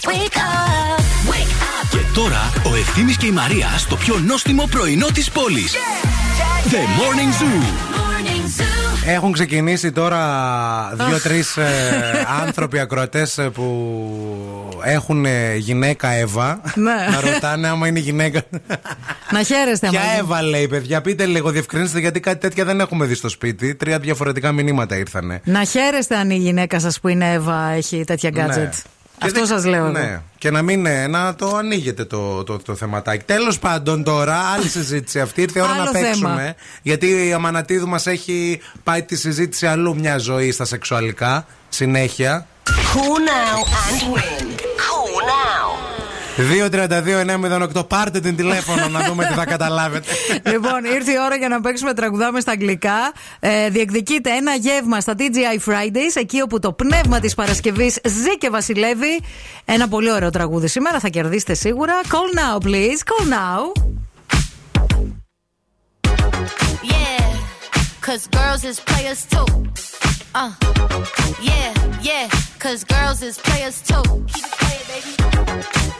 Wake up, wake up. Και τώρα ο Ευθύμης και η Μαρία στο πιο νόστιμο πρωινό της πόλης. The Morning Zoo. Morning Zoo. Έχουν ξεκινήσει τώρα δύο-τρεις άνθρωποι ακροατές που έχουν ε, γυναίκα Εύα. Ναι. Να ρωτάνε άμα είναι γυναίκα. να χαίρεστε, Ποια αμά. Εύα λέει, παιδιά, πείτε λίγο, διευκρινίστε γιατί κάτι τέτοια δεν έχουμε δει στο σπίτι. Τρία διαφορετικά μηνύματα ήρθανε. Να χαίρεστε αν η γυναίκα σας που είναι Εύα έχει τέτοια gadget. Ναι. Αυτό σας λέω. εγώ. Ναι. Και να μην ε, να το ανοίγετε το, το, το θεματάκι. Τέλος πάντων, τώρα άλλη συζήτηση αυτή. Ήρθε η ώρα Άλλο να θέμα. παίξουμε. Γιατί η Αμανατίδου μας έχει πάει τη συζήτηση αλλού μια ζωή στα σεξουαλικά. Συνέχεια. Cool now and win. Cool now; 2-32-908. Πάρτε την τηλέφωνο να δούμε τι θα καταλάβετε. Λοιπόν, ήρθε η ώρα για να παίξουμε τραγουδάμε στα αγγλικά. Ε, διεκδικείτε ένα γεύμα στα TGI Fridays, εκεί όπου το πνεύμα της Παρασκευής ζει και βασιλεύει. Ένα πολύ ωραίο τραγούδι σήμερα, θα κερδίσετε σίγουρα. Call now, please. Call now. Yeah, cause girls is players too. Uh, yeah, yeah, cause girls is players too. Keep it playing, baby.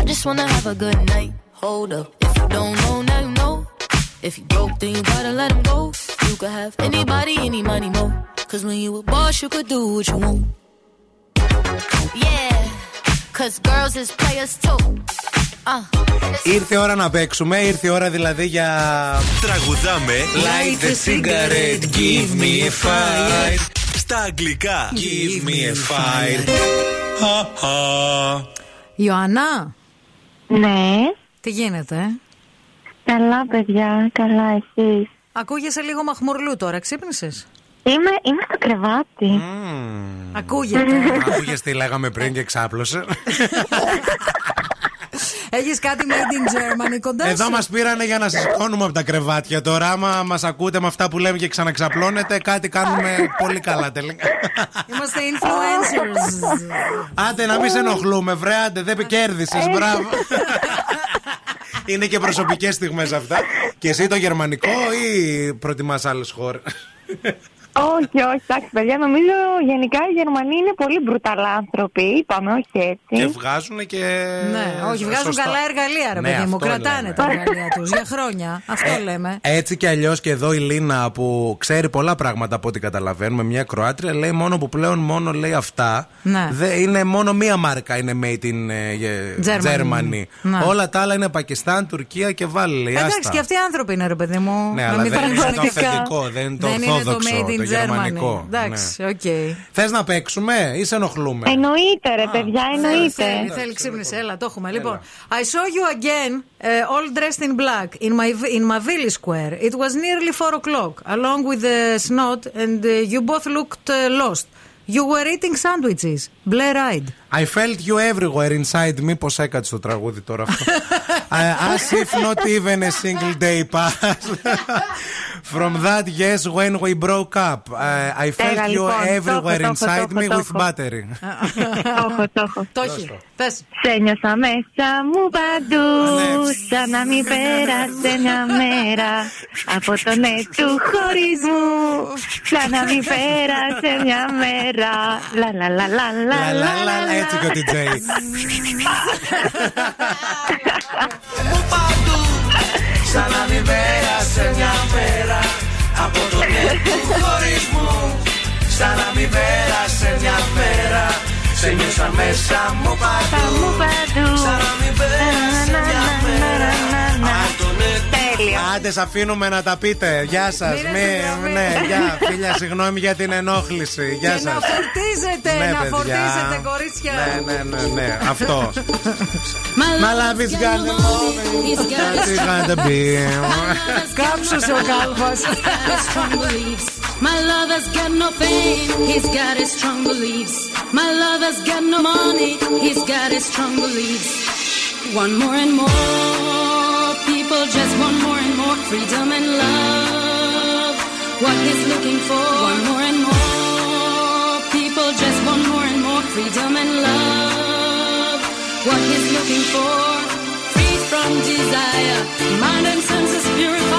I just wanna have a good night. Hold up, if you don't know, now you know. If you broke, then you gotta let him go. You could have anybody, any money, mo. Cause when you a boss, you could do what you want. Yeah, cause girls is players too. Uh, Ήρθε η ώρα να παίξουμε, ήρθε η ώρα δηλαδή για. Τραγουδάμε Light the cigarette, give me a fire. Στα αγγλικά Give me a fire. Ιωαννά, Ναι. τι γίνεται, ε; Καλά, παιδιά. Καλά, εσείς. Ακούγεσαι λίγο μαχμουρλού τώρα, ξύπνησες; Είμαι, είμαι στο κρεβάτι. Ακούγεται. Άκουγες τι λέγαμε πριν και ξάπλωσε. Έχεις κάτι made in Germany κοντά Εδώ σου; μας πήρανε για να σηκώνουμε από τα κρεβάτια. Τώρα, άμα μας ακούτε με αυτά που λέμε και ξαναξαπλώνετε, κάτι κάνουμε πολύ καλά τελικά. Είμαστε influencers. Άντε να μην σε ενοχλούμε, βρε, άντε, δεν κέρδισες. Μπράβο. Είναι και προσωπικές στιγμές αυτά. Και εσύ το γερμανικό ή προτιμάς άλλες χώρες; Όχι, όχι, εντάξει, παιδιά. Νομίζω γενικά οι Γερμανοί είναι πολύ μπρουταλά άνθρωποι. Είπαμε, όχι Και έτσι. βγάζουν και. Ναι, όχι, βγάζουν Σωστά. καλά εργαλεία, ρε Ναι, παιδί μου. αυτό Κρατάνε λέμε. τα εργαλεία τους για χρόνια. Αυτό λέμε. Έτσι κι αλλιώς και εδώ η Λίνα που ξέρει πολλά πράγματα από ό,τι καταλαβαίνουμε, μια Κροάτρια, λέει μόνο που πλέον μόνο λέει αυτά. Ναι. Δεν- είναι μόνο μία μάρκα είναι made in ε, Germany. Germany. Ναι. Όλα τα άλλα είναι Πακιστάν, Τουρκία και βάλε. λέει, Εντάξει, άστα. και αυτοί οι άνθρωποι είναι, ρε παιδί μου. Ναι, Να αλλά μην δεν είναι το παραξενευτικά. αυθεντικό, δεν είναι το Δεν είναι το ορθόδοξο, made in το Germany. γερμανικό. Εντάξει, οκ. Θε να παίξουμε ή σε ενοχλούμε. Εννοείται, ρε παιδιά, Θέλει, εννοείται. θέλει, θέλει, ξύπνησε. Έλα, το έχουμε. Λοιπόν, I saw you again, uh, all dressed in black, in my in Mavili Square. It was nearly four o'clock, along with the snot, and uh, you both looked uh, lost. You were eating sandwiches. Blair eyed. I felt you everywhere inside me. Πώ έκατσε το τραγούδι τώρα αυτό. Uh, as if not even a single day passed. From that, yes, when we broke up, uh, I felt Τέλεια, you λοιπόν, το έχω, everywhere το έχω, inside το me έχω, with το έχω. battery. Το έχω, το έχω. Το έχει. Πες. Σε νιώσα μέσα μου παντού Σαν να μην πέρασε μια μέρα Από το ναι του χωρισμού Σαν να μην πέρασε μια μέρα Λα λα λα λα λα Λα, λα, λα, λα, Έτσι και ο DJ. Σαν τη μέρα σε μια μέρα. Από τον του χωρισμού. Σαν να μην πέρασε μια μέρα. Σε νιώσα μέσα μου παντού. Σαν να μην πέρασε μια μέρα Άντε, αφήνουμε να τα πείτε. Γεια σας. Ναι, γεια. Φίλια, συγγνώμη για την ενόχληση. Γεια σας. Να φορτίζετε, ναι, να φορτίζετε, κορίτσια. Ναι, ναι, ναι, ναι. Αυτό. My love is got ο κάλφα. My love has got no fame, he's got people just want more and more freedom and love. What is looking for? One more and more people just want more and more freedom and love. What is looking for? Free from desire, mind and senses, spirit.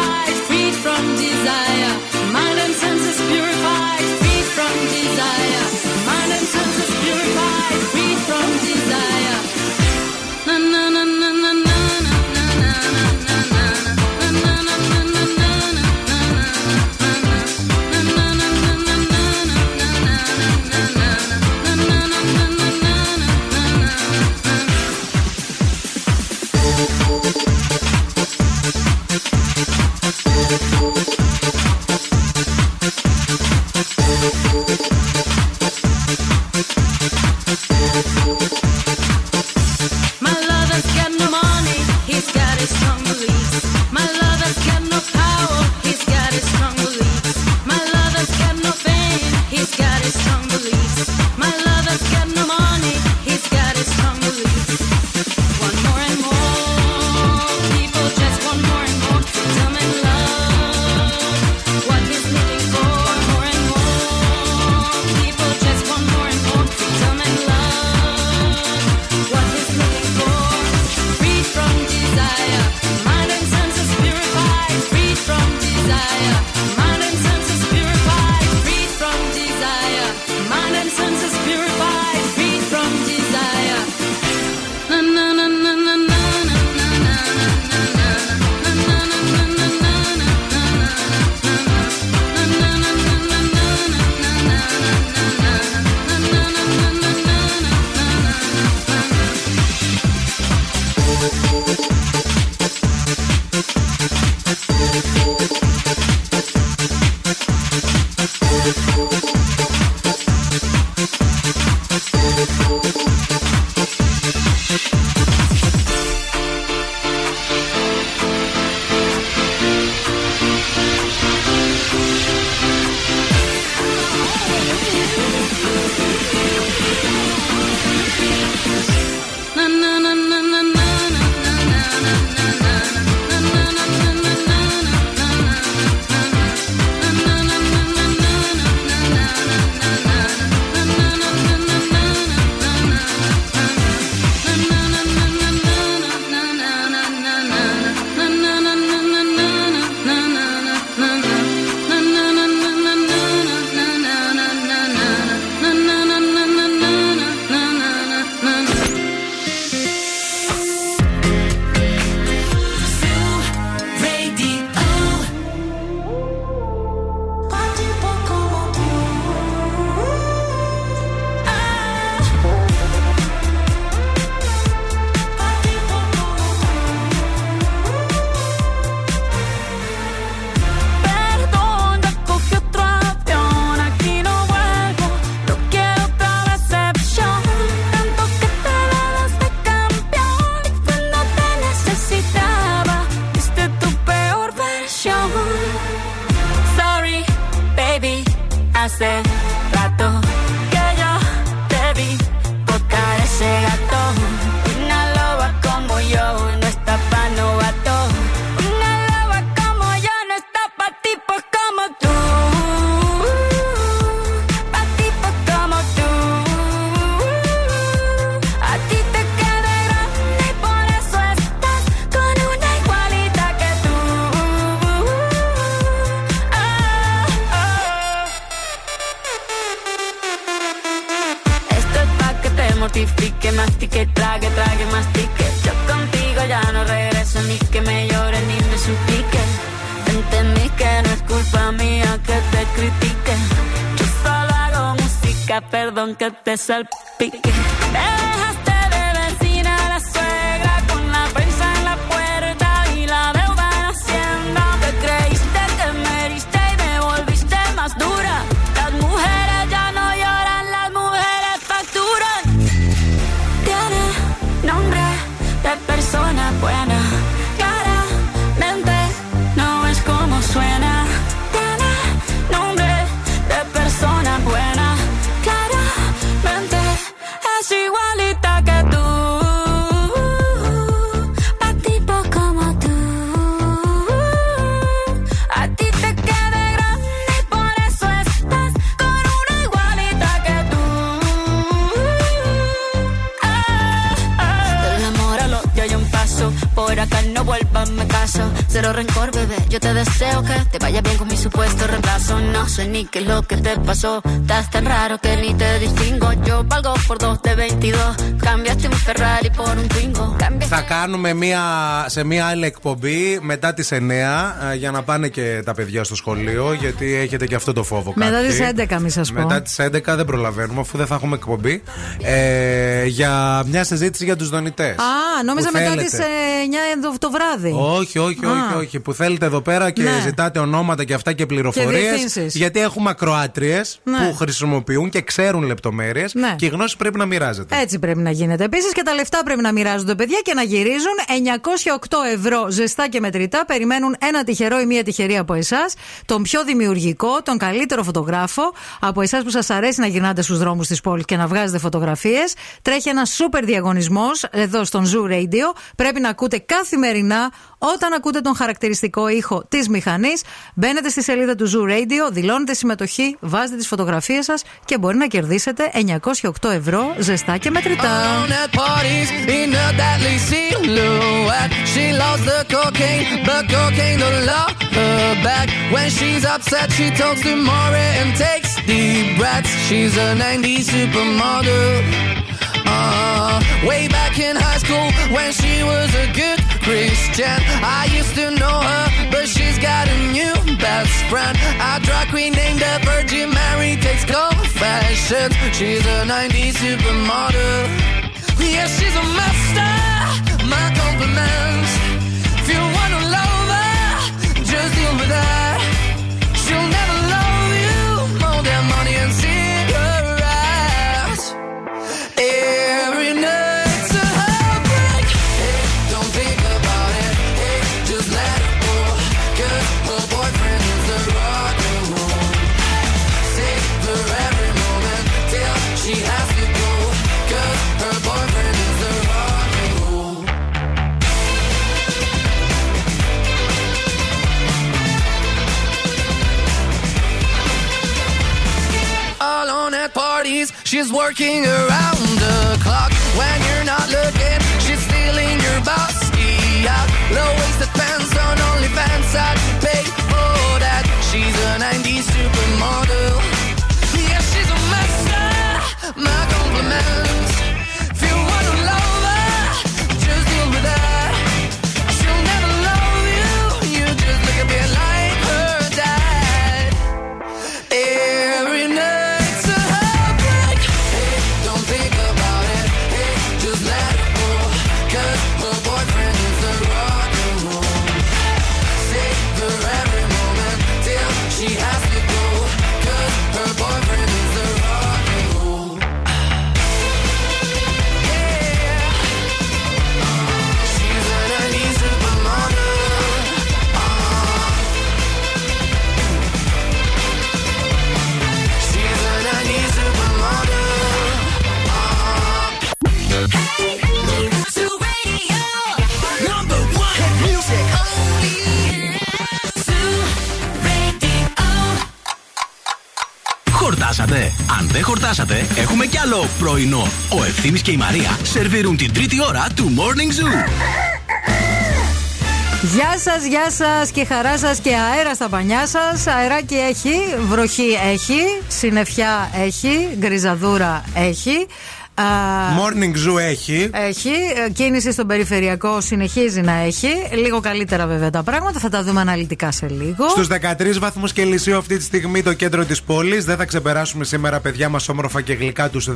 Sé ni qué es lo que te pasó; Estás tan raro que ni te distingo. Yo valgo por dos de 22. Cambiaste un Ferrari por un Twingo. Cambiaste Θα κάνουμε μία, σε μία άλλη εκπομπή μετά τις 9 ε, για να πάνε και τα παιδιά στο σχολείο. Γιατί έχετε και αυτό το φόβο. Μετά κάποιοι. τις 11, μη σας πω. Μετά τις 11 δεν προλαβαίνουμε αφού δεν θα έχουμε εκπομπή. Ε, για μια συζήτηση για τους δονητές. Α, νόμιζα μετά τις 9 το, το βράδυ. Όχι, όχι, Α. όχι, όχι. Που θέλετε εδώ πέρα και Ναι. ζητάτε ονόματα και αυτά και πληροφορίες. Διευθύνσεις. Γιατί έχουμε ακροάτριες Ναι. που χρησιμοποιούν και ξέρουν λεπτομέρειες Ναι. και η γνώση πρέπει να μοιράζεται. Έτσι πρέπει να γίνεται. Επίσης και τα λεφτά πρέπει να μοιράζονται, παιδιά, και να γυρίζουν. 908 ευρώ ζεστά και μετρητά. Περιμένουν ένα τυχερό ή μία τυχερή από εσάς. Τον πιο δημιουργικό, τον καλύτερο φωτογράφο. Από εσάς που σας αρέσει να γυρνάτε στους δρόμους της πόλης και να βγάζετε φωτογραφίες. Τρέχει ένα σούπερ διαγωνισμός εδώ στον Zoo Radio. Πρέπει να ακούτε καθημερινά όταν ακούτε τον χαρακτηριστικό ήχο της μηχανής. Μπαίνετε στη σελίδα του Zoo Radio, δηλώνετε συμμετοχή, βάζετε τι φωτογραφίε σα και μπορεί να κερδίσετε 908 ευρώ ζεστά και μετρητά. Alone at parties in a deadly silhouette. She loves the cocaine, but cocaine don't love her back. When she's upset, she talks to Maury and takes deep breaths. She's a 90s supermodel. Uh, way back in high school when she was a good Christian. I used to know her, but she's got a new best friend. A drag queen named the Virgin Mary takes confessions. She's a 90s supermodel. Yeah, she's a master. My compliments. If you wanna love her, just deal with her. She's working around the clock. When you're not looking, she's stealing your boss. Yeah, low waisted pants on OnlyFans. I'd Χορτάσατε; Αν δεν χορτάσατε, έχουμε κι άλλο πρωινό. Ο Ευθύμης και η Μαρία σερβίρουν την τρίτη ώρα του Morning Zoo. Γεια σας, γεια σας και χαρά σας και αέρα στα πανιά σας. Αεράκι έχει, βροχή έχει, συννεφιά έχει, γκριζαδούρα έχει. Α, Morning Zoo έχει. Έχει. Ε, Κίνηση στον περιφερειακό συνεχίζει να έχει. Λίγο καλύτερα βέβαια τα πράγματα. Θα τα δούμε αναλυτικά σε λίγο. Στους 13 βαθμούς Κελσίου αυτή τη στιγμή το κέντρο της πόλης. Δεν θα ξεπεράσουμε σήμερα, παιδιά μας, όμορφα και γλυκά τους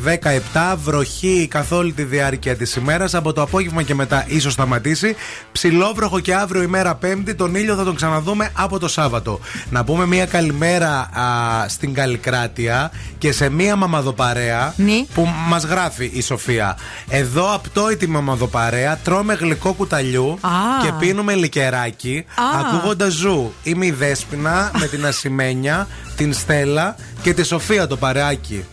17. Βροχή καθ' όλη τη διάρκεια της ημέρας. Από το απόγευμα και μετά ίσως σταματήσει. Ψιλόβροχο και αύριο ημέρα Πέμπτη. Τον ήλιο θα τον ξαναδούμε από το Σάββατο. Να πούμε μια καλημέρα α, στην Καλλικράτεια και σε μια μαμαδοπαρέα που μας γράφει η Σοφία. Εδώ απτόητη μαμαδοπαρέα τρώμε γλυκό κουταλιού Α. και πίνουμε λικεράκι Α. ακούγοντας ζου. Είμαι η Δέσποινα με την Ασημένια, την Στέλλα και τη Σοφία το παρεάκι.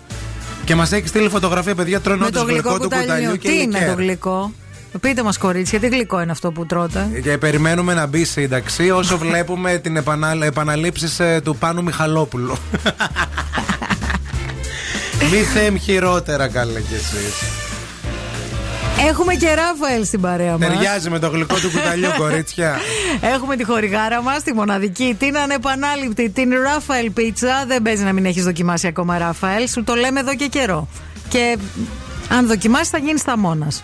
Και μας έχει στείλει φωτογραφία, παιδιά, τρώνε Με όντως το γλυκό του κουταλιού κουταλιού. και Τι είναι λικέρ. το γλυκό; Πείτε μας, κορίτσια, τι γλυκό είναι αυτό που τρώτε; Και περιμένουμε να μπει σύνταξη όσο βλέπουμε την επανάλ... επαναλήψεις του Πάνου Μιχαλόπουλου. Μη θέμ χειρότερα, καλέ κι εσείς. Έχουμε και Ράφαελ στην παρέα μας. Ταιριάζει με το γλυκό του κουταλιού, κορίτσια. Έχουμε τη χορηγάρα μας, τη μοναδική, την ανεπανάληπτη, την Ράφαελ Πίτσα. Δεν παίζει να μην έχεις δοκιμάσει ακόμα Ράφαελ. Σου το λέμε εδώ και καιρό. Και αν δοκιμάσεις, θα γίνεις στα μόνας.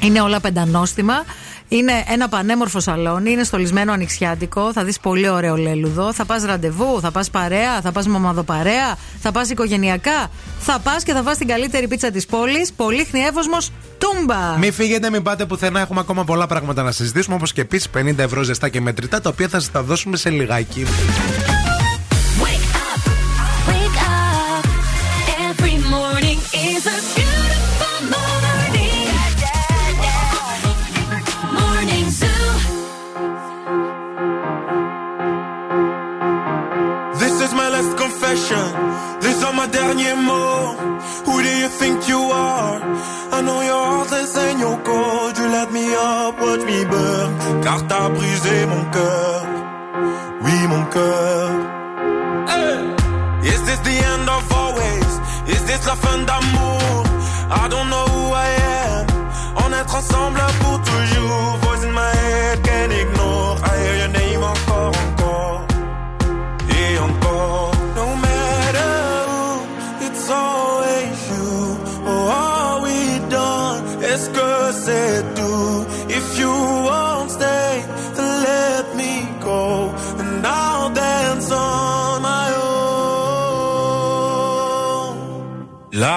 Είναι όλα πεντανόστιμα. Είναι ένα πανέμορφο σαλόνι, είναι στολισμένο ανοιξιάτικο. Θα δεις πολύ ωραίο λέλουδο. Θα πας ραντεβού, θα πας παρέα, θα πας μαμαδοπαρέα, θα πας οικογενειακά. Θα πας και θα φας την καλύτερη πίτσα της πόλης. Πολύχνη Εύωσμο Τούμπα. Μην φύγετε, μην πάτε πουθενά. Έχουμε ακόμα πολλά πράγματα να συζητήσουμε. Όπως και επίση 50 ευρώ ζεστά και μετρητά, τα οποία θα σας τα δώσουμε σε λιγάκι. Wake up. Every morning is a watch me burn. Car t'as brisé mon cœur. Oui, mon cœur. Hey! Is this the end of always? Is this la fin d'amour? I don't know who I am. On est ensemble pour toujours.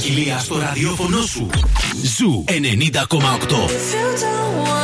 Ποικιλία στο ραδιόφωνο σου. Ζου 90,8.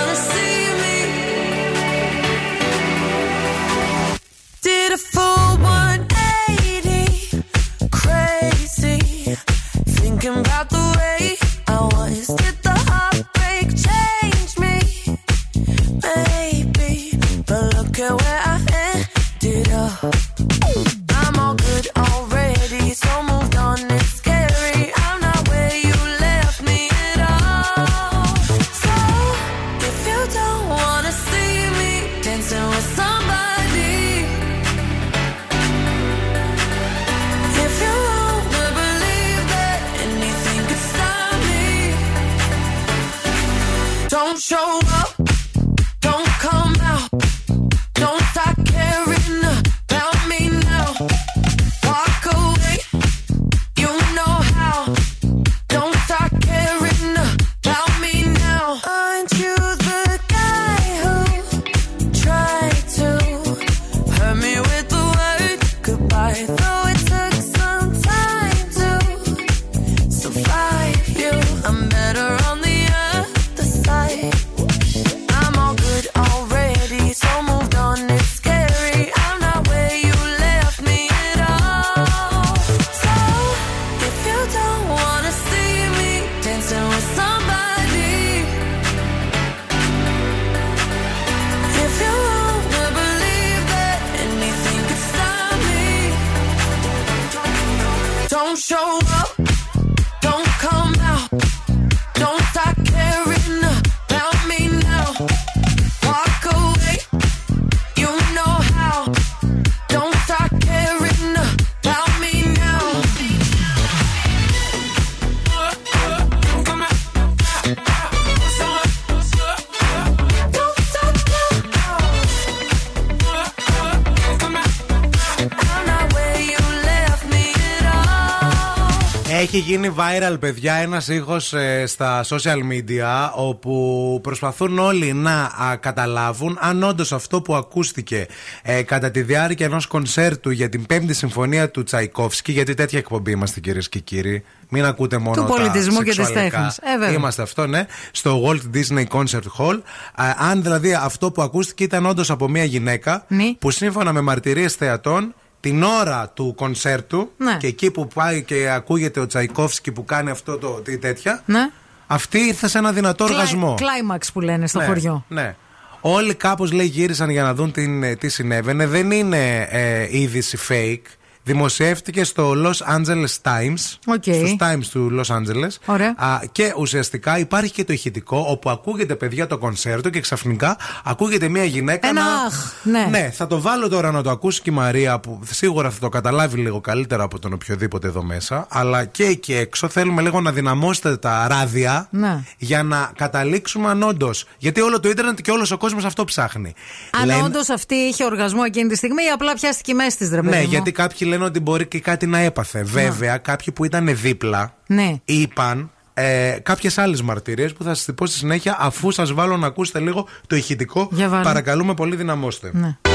Έχει γίνει viral, παιδιά, ένας ήχος στα social media όπου προσπαθούν όλοι να α, καταλάβουν αν όντως αυτό που ακούστηκε ε, κατά τη διάρκεια ενός κονσέρτου για την 5η Συμφωνία του Τσαϊκόφσκι, γιατί τέτοια εκπομπή είμαστε κυρίες και κύριοι. Μην ακούτε μόνο Του τα πολιτισμού και της σεξουαλικά. τέχνης. Ε, βέβαια. Είμαστε αυτό, ναι. Στο Walt Disney Concert Hall. Α, αν δηλαδή αυτό που ακούστηκε ήταν όντως από μια γυναίκα Ναι. που σύμφωνα με μαρτυρίες θεατών την ώρα του κονσέρτου Ναι. και εκεί που πάει και ακούγεται ο Τσαϊκόφσκι που κάνει αυτό το τι τέτοια, Ναι. αυτή ήρθε σε ένα δυνατό οργασμό. Climax που λένε στο ναι, χωριό. Ναι. Όλοι κάπως λέει γύρισαν για να δουν την, ε, τι συνέβαινε. Δεν είναι ε, είδηση fake. Δημοσιεύτηκε στο Los Angeles Times. OK. Στους Times του Los Angeles. Ωραία. Α, και ουσιαστικά υπάρχει και το ηχητικό όπου ακούγεται παιδιά το κονσέρτο και ξαφνικά ακούγεται μια γυναίκα Ένα να. αχ, ναι. ναι, θα το βάλω τώρα να το ακούσει και η Μαρία που σίγουρα θα το καταλάβει λίγο καλύτερα από τον οποιοδήποτε εδώ μέσα. Αλλά και εκεί έξω θέλουμε λίγο να δυναμώσετε τα ράδια Ναι. για να καταλήξουμε αν όντω. Γιατί όλο το ίντερνετ και όλος ο κόσμος αυτό ψάχνει. Αν Λένε- όντως αυτή είχε οργασμό εκείνη τη στιγμή ή απλά πιάστηκε μέσα της ρε παιδί Ναι, μου. γιατί κάποιοι λένε ότι μπορεί και κάτι να έπαθε. Βέβαια, κάποιοι που ήταν δίπλα Ναι. είπαν ε, κάποιες άλλες μαρτυρίες που θα σας πω στη συνέχεια αφού σας βάλω να ακούσετε λίγο το ηχητικό. Για βάλε. Παρακαλούμε πολύ, δυναμώστε. Ναι.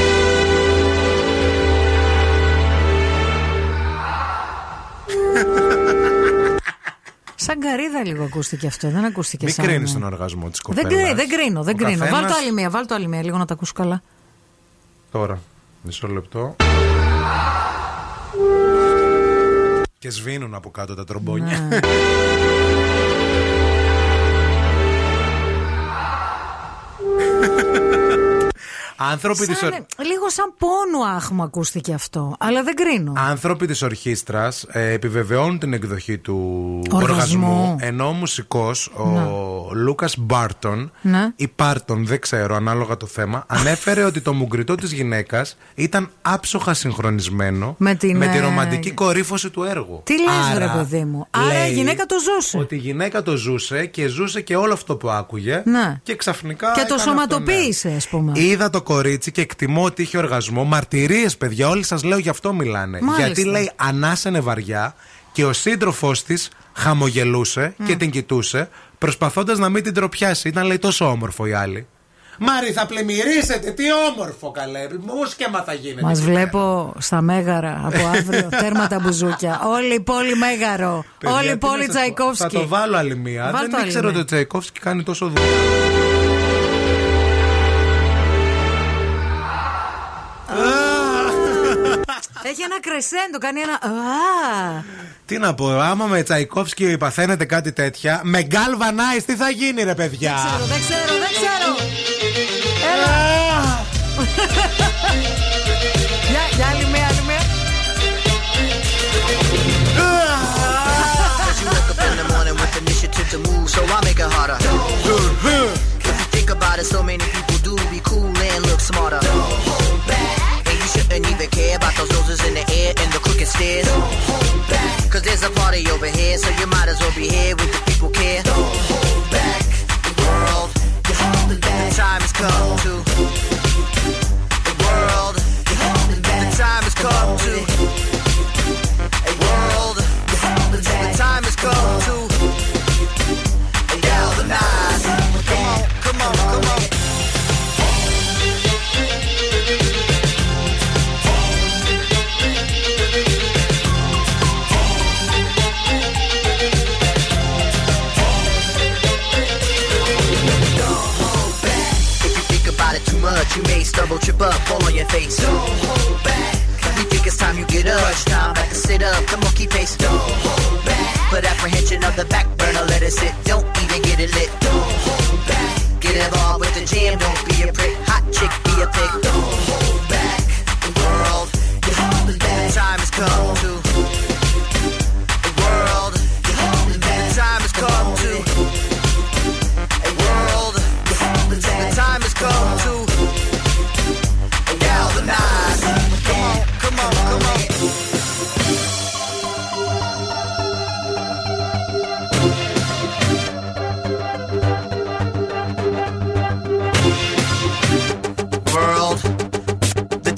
Σαν καρίδα λίγο ακούστηκε αυτό, δεν ακούστηκε Μην σαν. κρίνεις τον οργασμό της Δεν, κοπέλας. κρίνω, δεν κρίνω, δεν κρίνω. Βάλ το άλλη μία, βάλ το άλλη μία, λίγο να τα ακούσω καλά. Τώρα, μισό λεπτό. Και σβήνουν από κάτω τα τρομπόνια. Ναι. Άνθρωποι της, Σαν, ορ... λίγο σαν πόνο άχ μου ακούστηκε αυτό, αλλά δεν κρίνω. Άνθρωποι της ορχήστρας ε, επιβεβαιώνουν την εκδοχή του Οργασμού. οργασμού, ενώ ο μουσικός, ο Λούκας Μπάρτον Ναι. ή Πάρτον, δεν ξέρω ανάλογα το θέμα, ανέφερε ότι το μουγκριτό της γυναίκας ήταν άψογα συγχρονισμένο Με την, τη ε, ρομαντική κορύφωση του έργου. Τι λες Άρα, ρε παιδί μου. Άρα η λέει γυναίκα το ζούσε. Ότι η γυναίκα το ζούσε και ζούσε και όλο αυτό που άκουγε Ναι. και ξαφνικά Και το έκανε αυτό, ναι. σωματοποίησε, ας πούμε. Είδα το κορίτσι και εκτιμώ ότι είχε οργασμό. Μαρτυρίες, παιδιά, όλοι σας λέω γι' αυτό μιλάνε. Μάλιστα. Γιατί λέει ανάσανε βαριά και ο σύντροφός της χαμογελούσε και την κοιτούσε, προσπαθώντας να μην την τροπιάσει. Ήταν λέει τόσο όμορφο η άλλη. Μάρι, θα πλημμυρίσετε, τι όμορφο καλέ. Μουσκεμα θα γίνεται. Μας εκεί βλέπω στα Μέγαρα από αύριο τέρμα τα μπουζούκια. Όλη η πόλη Μέγαρο. Παιδιά, Όλη η τι πόλη να σας πω, Τσαϊκόφσκι. Θα το βάλω άλλη μία. Βάλ' Δεν το άλλη ήξερα μία. ότι ο Τσαϊκόφσκι κάνει τόσο δουλειά. Έχει ένα κρεσέντο, κάνει ένα. Α, Τι να πω, άμα με Τσαϊκόφσκι παθαίνετε κάτι τέτοια, με γκάλβανάις τι θα γίνει ρε παιδιά; Δεν ξέρω, δεν ξέρω, δεν ξέρω. Έλα. Για, για άλλη μία, άλλη μία. You woke up in the morning with initiative to move, so I make it harder. If you think about it, so many people do be cool and look smarter. And you shouldn't even care about those noses in the air and the crooked stairs. Don't hold Cause there's a party over here, so you might as well be here with the people care. The world, you're holding back. the time has come to. The world, you're holding back. the time has come to. You trip up, fall on your face. Don't hold back. You think it's time you get up. Crunch time, back to sit up. Come on, keep pace. Don't hold back. Put apprehension of the back burner, let it sit. Don't even get it lit. Don't hold back. Get involved with the jam, don't be a prick. Hot chick, be a pick. Don't hold back. The world, you're holding back. The Time has come to. The world, you're holding back. The time has come to. A world, you're holding back. The time has come to.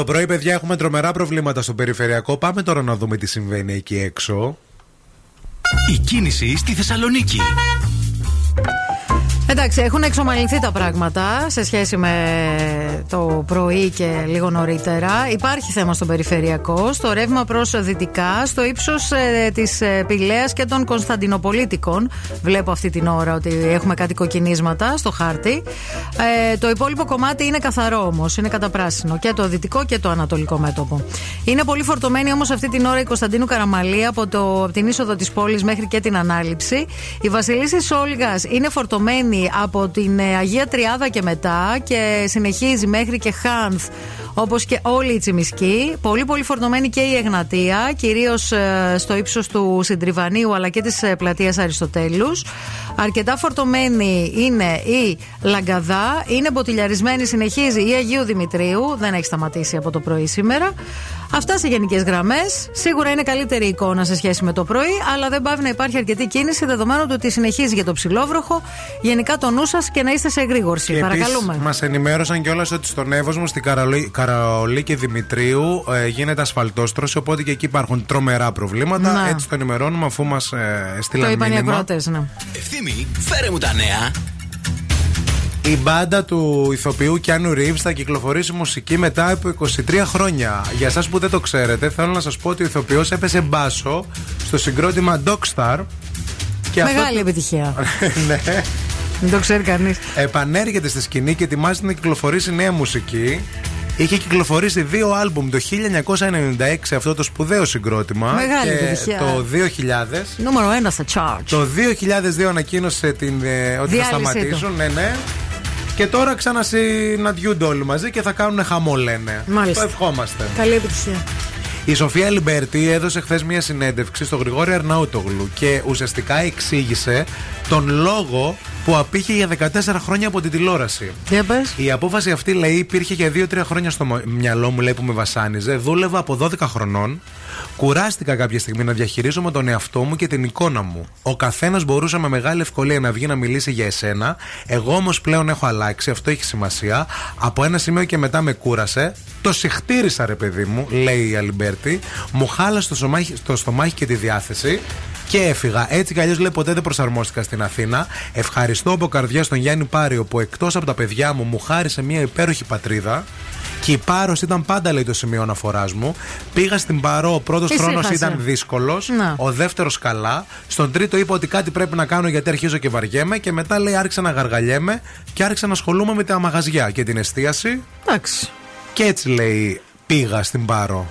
Το πρωί, παιδιά, έχουμε τρομερά προβλήματα στο περιφερειακό. Πάμε τώρα να δούμε τι συμβαίνει εκεί έξω. Η κίνηση στη Θεσσαλονίκη. Εντάξει, έχουν εξομαλυνθεί τα πράγματα σε σχέση με το πρωί και λίγο νωρίτερα. Υπάρχει θέμα στο περιφερειακό, στο ρεύμα προς δυτικά, στο ύψος ε, της ε, Πηλαία και των Κωνσταντινοπολίτικων. Βλέπω αυτή την ώρα ότι έχουμε κάτι κοκκινίσματα στο χάρτη. Ε, το υπόλοιπο κομμάτι είναι καθαρό όμως, είναι καταπράσινο. Και το δυτικό και το ανατολικό μέτωπο. Είναι πολύ φορτωμένη όμως αυτή την ώρα η Κωνσταντίνου Καραμαλή από, το, από την είσοδο της πόλης μέχρι και την ανάληψη. Η Βασιλίση Σόλγα είναι φορτωμένη από την ε, Αγία Τριάδα και μετά και συνεχίζει μέχρι και Χάνθ όπως και όλη η Τσιμισκή. Πολύ πολύ φορτωμένη και η Εγνατία, κυρίως στο ύψος του Συντριβανίου αλλά και της πλατείας Αριστοτέλους. Αρκετά φορτωμένη είναι η Λαγκαδά, είναι μποτιλιαρισμένη, συνεχίζει η Αγίου Δημητρίου, δεν έχει σταματήσει από το πρωί σήμερα. Αυτά σε γενικές γραμμές. Σίγουρα είναι καλύτερη εικόνα σε σχέση με το πρωί, αλλά δεν πάβει να υπάρχει αρκετή κίνηση δεδομένου του ότι συνεχίζει για το ψηλόβροχο. Γενικά το νου σας και να είστε σε εγρήγορση. Παρακαλούμε. Μας ενημέρωσαν κιόλας ότι στον Εύωσμο, στην Καρολί, Καραολί και Δημητρίου ε, γίνεται ασφαλτόστρωση, οπότε και εκεί υπάρχουν τρομερά προβλήματα. Να. Έτσι το ενημερώνουμε αφού μας ε, Το στείλαν είπαν οι μήνυμα. ακροατές, ναι. Ευθύμη, φέρε μου τα νέα. Η μπάντα του ηθοποιού Κιάνου Ρίβ θα κυκλοφορήσει μουσική μετά από 23 χρόνια. Για εσάς που δεν το ξέρετε, θέλω να σας πω ότι ο ηθοποιός έπεσε μπάσο στο συγκρότημα Dogstar. Και αυτό- Μεγάλη επιτυχία. ναι. Δεν το ξέρει κανείς. Επανέρχεται στη σκηνή και ετοιμάζεται να κυκλοφορήσει νέα μουσική. Είχε κυκλοφορήσει δύο άλμπουμ το 1996 αυτό το σπουδαίο συγκρότημα. Μεγάλη και επιτυχία. το 2000. Νούμερο ένα στα charge. Το 2002 ανακοίνωσε την, ε, ότι θα Διάλυσή σταματήσουν. Ναι, ναι. Και τώρα ξανασυναντιούνται όλοι μαζί και θα κάνουν χαμό, λένε. Μάλιστα. Το ευχόμαστε. Καλή επιτυχία. Η Σοφία Αλιμπέρτη έδωσε χθες μία συνέντευξη στο Γρηγόρη Αρναούτογλου και ουσιαστικά εξήγησε τον λόγο που απείχε για 14 χρόνια από την τηλεόραση. Για πες. Η απόφαση αυτή λέει υπήρχε για 2-3 χρόνια στο μο- μυαλό μου, λέει που με βασάνιζε. Δούλευα από 12 χρονών. Κουράστηκα κάποια στιγμή να διαχειρίζομαι τον εαυτό μου και την εικόνα μου. Ο καθένας μπορούσε με μεγάλη ευκολία να βγει να μιλήσει για εσένα. Εγώ όμως πλέον έχω αλλάξει, αυτό έχει σημασία. Από ένα σημείο και μετά με κούρασε. Το σιχτίρισα, ρε παιδί μου, λέει η Αλιμπέρτη. Μου χάλασε το, σωμάχι- το στομάχι και τη διάθεση. Και έφυγα. Έτσι κι αλλιώς λέει ποτέ δεν προσαρμόστηκα στην Αθήνα. Ευχαριστώ από καρδιά στον Γιάννη Πάριο που εκτός από τα παιδιά μου μου χάρισε μια υπέροχη πατρίδα. Και η Πάρος ήταν πάντα λέει το σημείο αναφοράς μου. Πήγα στην Πάρο, ο πρώτος χρόνος Ησύχασε. ήταν δύσκολος. Να. Ο δεύτερος καλά. Στον τρίτο είπα ότι κάτι πρέπει να κάνω γιατί αρχίζω και βαριέμαι. Και μετά λέει άρχισα να γαργαλιέμαι και άρχισα να ασχολούμαι με τα μαγαζιά και την εστίαση. Εντάξει. Και έτσι λέει πήγα στην Πάρο.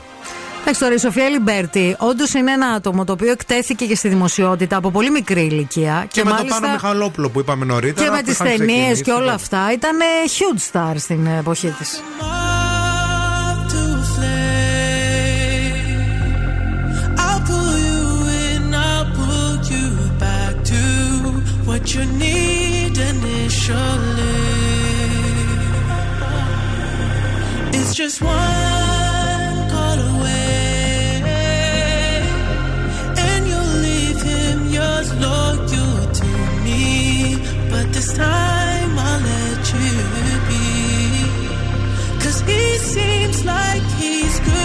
Εντάξει τώρα, η Σοφία Αλιμπέρτη όντως είναι ένα άτομο το οποίο εκτέθηκε και στη δημοσιότητα από πολύ μικρή ηλικία. Και, με το Πάνο Μιχαλόπουλο που είπαμε νωρίτερα. και με που τις είχαν ταινίες ξεκινήσει και όλα το- αυτά ήταν ε, huge star στην εποχή της. to a flame. I'll pull you in, I'll pull you back to what you need initially. It's just one loyal to me. But this time I'll let you be. Cause he seems like he's good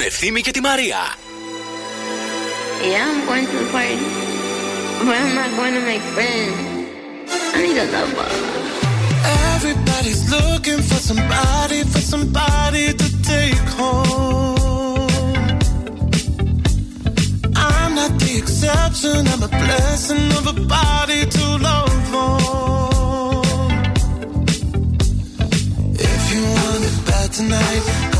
τον Ευθύμη και τη Μαρία. Yeah, I'm going to the party, but I'm not going to make friends. I need a lover. Everybody's looking for somebody, for somebody to take home. I'm not the exception, I'm a blessing of a body to love on. If you want it bad tonight, come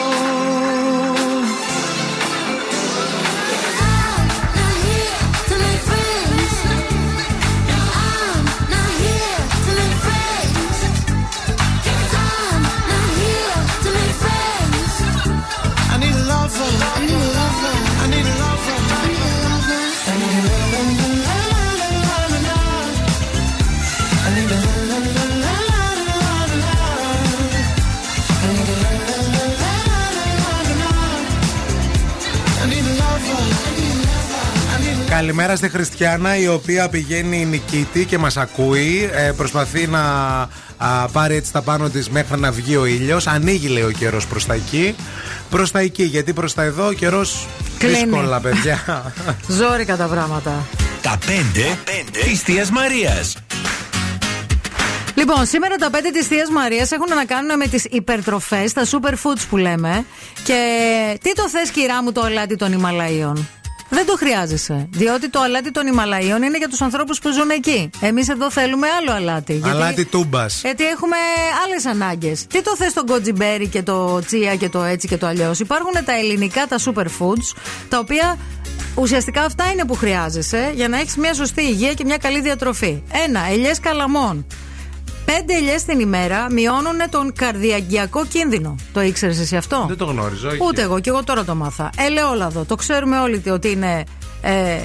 Καλημέρα στη Χριστιανά η οποία πηγαίνει νικήτη και μας ακούει ε, Προσπαθεί να α, πάρει έτσι τα πάνω της μέχρι να βγει ο ήλιος Ανοίγει λέει ο καιρός προς τα εκεί Προς τα εκεί γιατί προς τα εδώ ο καιρός Κλείνει. δύσκολα παιδιά Ζόρικα τα πράγματα. Τα πέντε, της Θείας Μαρίας. Λοιπόν, σήμερα τα πέντε της Θείας Μαρίας έχουν να κάνουν με τις υπερτροφές, τα superfoods που λέμε. Και τι το θες, κυρά μου, το αλάτι των Ιμαλαίων. Δεν το χρειάζεσαι. Διότι το αλάτι των Ιμαλαίων είναι για τους ανθρώπους που ζουν εκεί. Εμείς εδώ θέλουμε άλλο αλάτι. γιατί- Αλάτι τούμπας γιατί έχουμε άλλες ανάγκες. Τι το θες το γκοτζιμπέρι και το τσία και το έτσι και το αλλιώς; Υπάρχουν τα ελληνικά, τα superfoods, τα οποία ουσιαστικά αυτά είναι που χρειάζεσαι για να έχεις μια σωστή υγεία και μια καλή διατροφή. Ένα, ελιές καλαμών. Πέντε ελιές την ημέρα μειώνουν τον καρδιαγκιακό κίνδυνο. Το ήξερες εσύ αυτό; Δεν το γνώριζα όχι. Ούτε εγώ, και εγώ τώρα το 'μαθα. Ελαιόλαδο. Το ξέρουμε όλοι ότι είναι ε,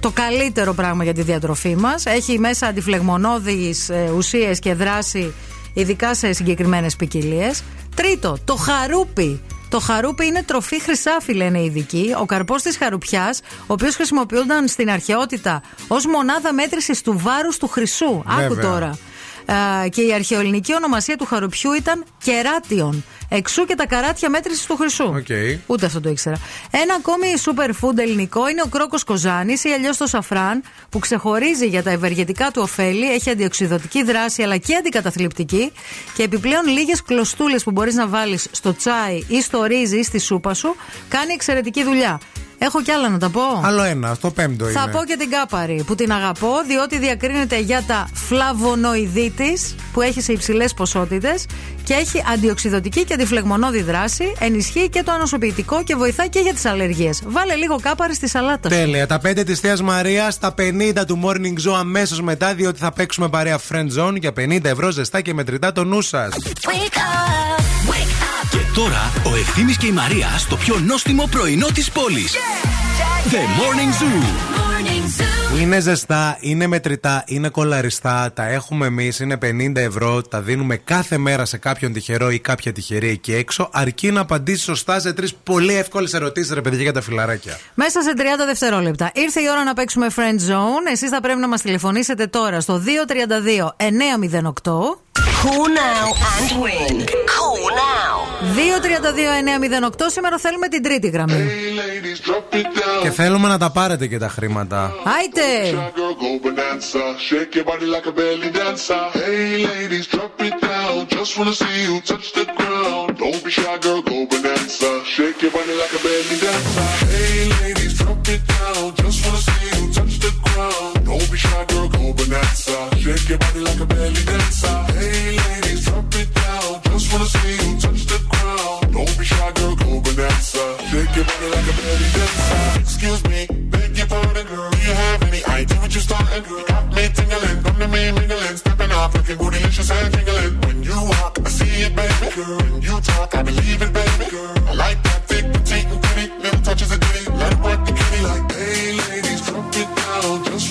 το καλύτερο πράγμα για τη διατροφή μας. Έχει μέσα αντιφλεγμονώδεις ε, ουσίες και δράση, ειδικά σε συγκεκριμένες ποικιλίες. Τρίτο, το χαρούπι. Το χαρούπι είναι τροφή χρυσάφι, λένε οι ειδικοί. Ο καρπός της χαρουπιάς, ο οποίος χρησιμοποιούνταν στην αρχαιότητα ως μονάδα μέτρησης του βάρους του χρυσού. Άκου Βέβαια. τώρα. Α, και η αρχαιοελληνική ονομασία του χαρουπιού ήταν κεράτιον. Εξού και τα καράτια μέτρησης του χρυσού. Οκ. Ούτε αυτό το ήξερα. Ένα ακόμη superfood ελληνικό είναι ο κρόκος κοζάνης ή αλλιώς το σαφράν, που ξεχωρίζει για τα ευεργετικά του ωφέλη, έχει αντιοξυδοτική δράση αλλά και αντικαταθλιπτική και επιπλέον λίγες κλωστούλες που μπορείς να βάλεις στο τσάι ή στο ρύζι ή στη σούπα σου κάνει εξαιρετική δουλειά. Έχω κι άλλα να τα πω. Άλλο ένα, το πέμπτο είναι. Θα πω και την κάπαρη που την αγαπώ διότι διακρίνεται για τα φλαβονοειδή τη που έχει σε υψηλές ποσότητες και έχει αντιοξυδοτική και αντιφλεγμονώδη δράση, ενισχύει και το ανοσοποιητικό και βοηθάει και για τις αλλεργίες. Βάλε λίγο κάπαρη στη σαλάτα. σου. Τέλεια. Τα 5 της Θεία Μαρίας, τα 50 του Morning Zoo αμέσως μετά, διότι θα παίξουμε παρέα Friend Zone για 50 ευρώ ζεστά και μετρητά το νου σας. Και τώρα ο Ευθύμης και η Μαρία στο πιο νόστιμο πρωινό της πόλης. The Morning Zoo. Είναι ζεστά, είναι μετρητά, είναι κολαριστά. Τα έχουμε εμείς, είναι 50 ευρώ. Τα δίνουμε κάθε μέρα σε κάποιον τυχερό ή κάποια τυχερή εκεί έξω. Αρκεί να απαντήσεις σωστά σε τρεις πολύ εύκολες ερωτήσεις, ρε παιδιά, για τα φιλαράκια. Μέσα σε 30 δευτερόλεπτα. Ήρθε η ώρα να παίξουμε Friend Zone. Εσείς θα πρέπει να μας τηλεφωνήσετε τώρα στο 232 908. Call now and win. Call now. 232-908. Σήμερα θέλουμε την τρίτη γραμμή. Και θέλουμε να τα πάρετε και τα χρήματα. Άιτε! Girl, go bonanza. Shake your body like a belly dancer. Hey, ladies, drop it down. Just wanna see you touch Don't be shy, girl, go bonanza. Shake your body like a belly dancer. Hey, ladies, drop it down. Just wanna see you touch the ground. Don't be shy, girl, go bonanza. Shake your body like a belly dancer. Excuse me, beg your pardon, girl. Do you have any idea what you're starting? Got me tingling, come to me mingling, stepping off, looking bootylicious and tingling. When you walk, I see it, baby, girl. When you talk, I believe it, baby, girl. I like that thick, petite, and pretty, little touches of ditty. Let it the kitty like, hey, ladies,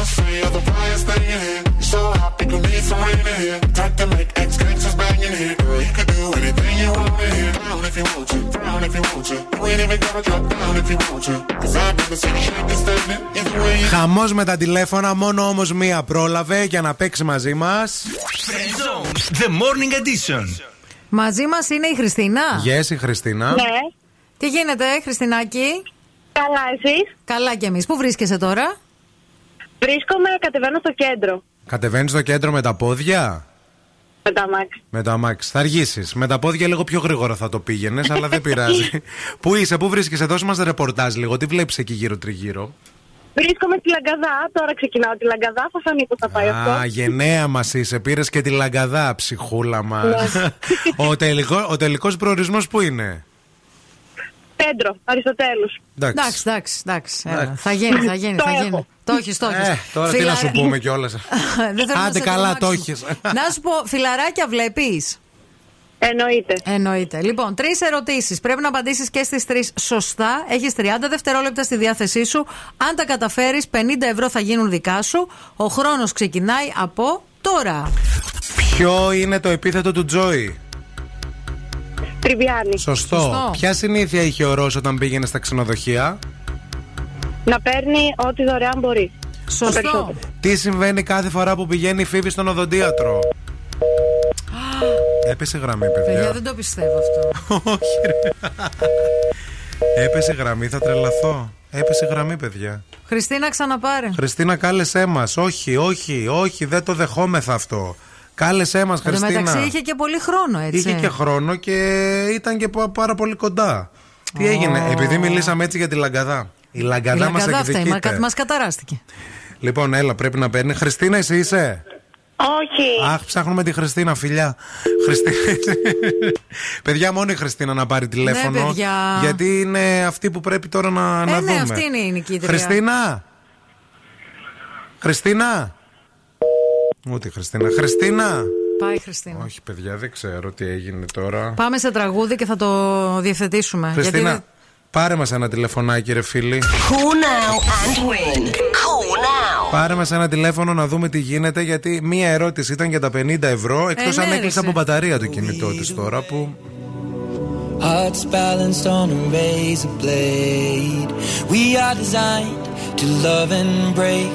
Must say, you're the brightest thing in here. You're so hot, you can need some rain in here. Type to make ex gangsters bang in here. Girl, you could do anything you want in here. Down if you want to, down if you want to. You ain't even gotta drop down if you want to. Cause I've never seen you shake this standing. Either way, you Χαμό με τα τηλέφωνα, μόνο όμω μία πρόλαβε για να παίξει μαζί μα. The Morning Edition. Μαζί μα είναι η Χριστίνα. Yes, η Χριστίνα. Ναι. Τι γίνεται, Χριστινάκη. Καλά, εσείς. Καλά κι εμεί. Πού βρίσκεσαι τώρα, Βρίσκομαι, κατεβαίνω στο κέντρο. Κατεβαίνεις στο κέντρο με τα πόδια; Με τα μάξι. Με το αμάξι. Θα αργήσεις. Με τα πόδια λίγο πιο γρήγορα θα το πήγαινες, αλλά δεν πειράζει. πού είσαι, πού βρίσκεσαι, δώσε μας ρεπορτάζ λίγο. Τι βλέπεις εκεί γύρω-τριγύρω. Βρίσκομαι στη Λαγκαδά. Τώρα ξεκινάω τη Λαγκαδά. Θα φανεί πώ θα πάει αυτό. Α, γενναία μας είσαι. Πήρες και τη λαγκαδά, ψυχούλα μας. Ναι. ο, τελικό, ο τελικός προορισμός που είναι; Κέντρο, Αριστοτέλους. Εντάξει. Εντάξει, εντάξει, εντάξει. Έλα, Εντάξει. Θα γίνει, θα γίνει, Το θα έχω. γίνει. Το έχεις, το έχεις. Ε, τώρα τι να σου πούμε κιόλας. Δεν θέλω να Άντε σε καλά, το τρομάξω. έχεις. Να σου πω, φιλαράκια βλέπεις; Εννοείται. Εννοείται. Λοιπόν, τρεις ερωτήσεις. Πρέπει να απαντήσεις και στις τρεις σωστά. Έχεις 30 δευτερόλεπτα στη διάθεσή σου. Αν τα καταφέρεις, 50 ευρώ θα γίνουν δικά σου. Ο χρόνος ξεκινάει από τώρα. Ποιο είναι το επίθετο του Τζόι; Τριβιάνι. Σωστό. Σωστό. Ποια συνήθεια είχε ο Ρώσο όταν πήγαινε στα ξενοδοχεία; Να παίρνει ό,τι δωρεάν μπορεί. Το Σωστό. περισσότερο. Τι συμβαίνει κάθε φορά που πηγαίνει η Φίβη στον οδοντίατρο; Έπεσε γραμμή, Παιδιά, παιδιά. δεν το πιστεύω αυτό. Όχι, ρε. Έπεσε γραμμή, θα τρελαθώ. Έπεσε γραμμή, παιδιά. Χριστίνα, ξαναπάρε. Χριστίνα, κάλεσέ μας. Όχι, όχι, όχι, δεν το δεχόμεθα αυτό. Κάλεσέ μας, Εν τω Χριστίνα. μεταξύ είχε και πολύ χρόνο, έτσι. Είχε και χρόνο και ήταν και πα- πάρα πολύ κοντά. Τι έγινε, επειδή μιλήσαμε έτσι για τη Λαγκαδά. Η Η Λαγκαδά μας Λαγκαδά φταίει, μα, εκδικείται. μας καταράστηκε. Λοιπόν, έλα, πρέπει να παίρνει. Χριστίνα, εσύ είσαι; Όχι. Αχ, ψάχνουμε τη Χριστίνα, φιλιά. Χριστίνα. παιδιά, μόνο η Χριστίνα να πάρει τηλέφωνο. Ναι, παιδιά. Γιατί είναι αυτή που πρέπει τώρα να, να ε, δούμε. ναι, αυτή είναι η νικήτρια. Χριστίνα! Χριστίνα! Ούτε η Χριστίνα. Χριστίνα! Πάει η Χριστίνα. Όχι, παιδιά, δεν ξέρω τι έγινε τώρα. Πάμε σε τραγούδι και θα το διευθετήσουμε. Χριστίνα, Γιατί πάρε μας ένα τηλεφωνάκι, ρε φίλη. Call now and win. Call now. Πάρε μας ένα τηλέφωνο να δούμε τι γίνεται, γιατί μία ερώτηση ήταν για τα 50 ευρώ, εκτός ναι, αν ρε, έκλεισε εσύ. από μπαταρία το κινητό της τώρα που... Hearts balanced on a razor blade. We are designed to love and break,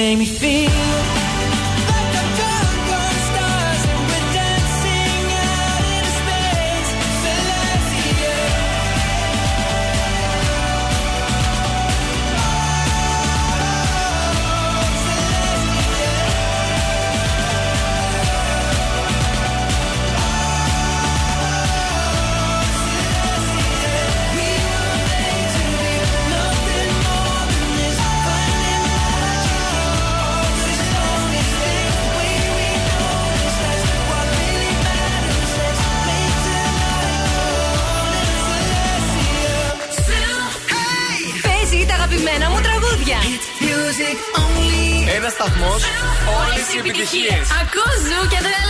make me feel. Σταθμό, όλες οι επιτυχίες. Ακούς ζου και τρελαίνομαι.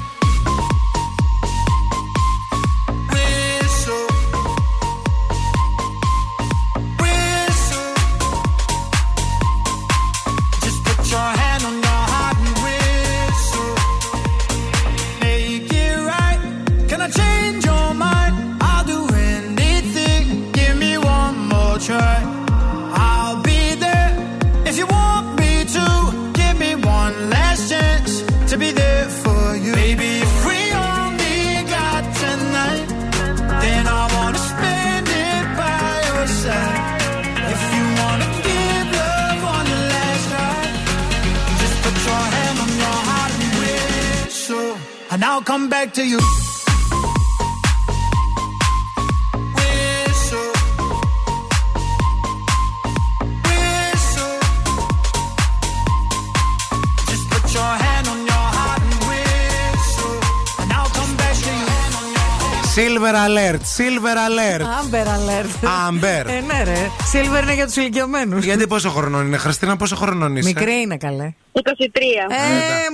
Silver alert. Amber alert. Amber. Ε, ναι, ρε. Silver είναι για τους ηλικιωμένους. Γιατί πόσο χρονών είναι, Χριστίνα, πόσο χρονών είσαι; Μικρή είναι καλέ. 23. Ε,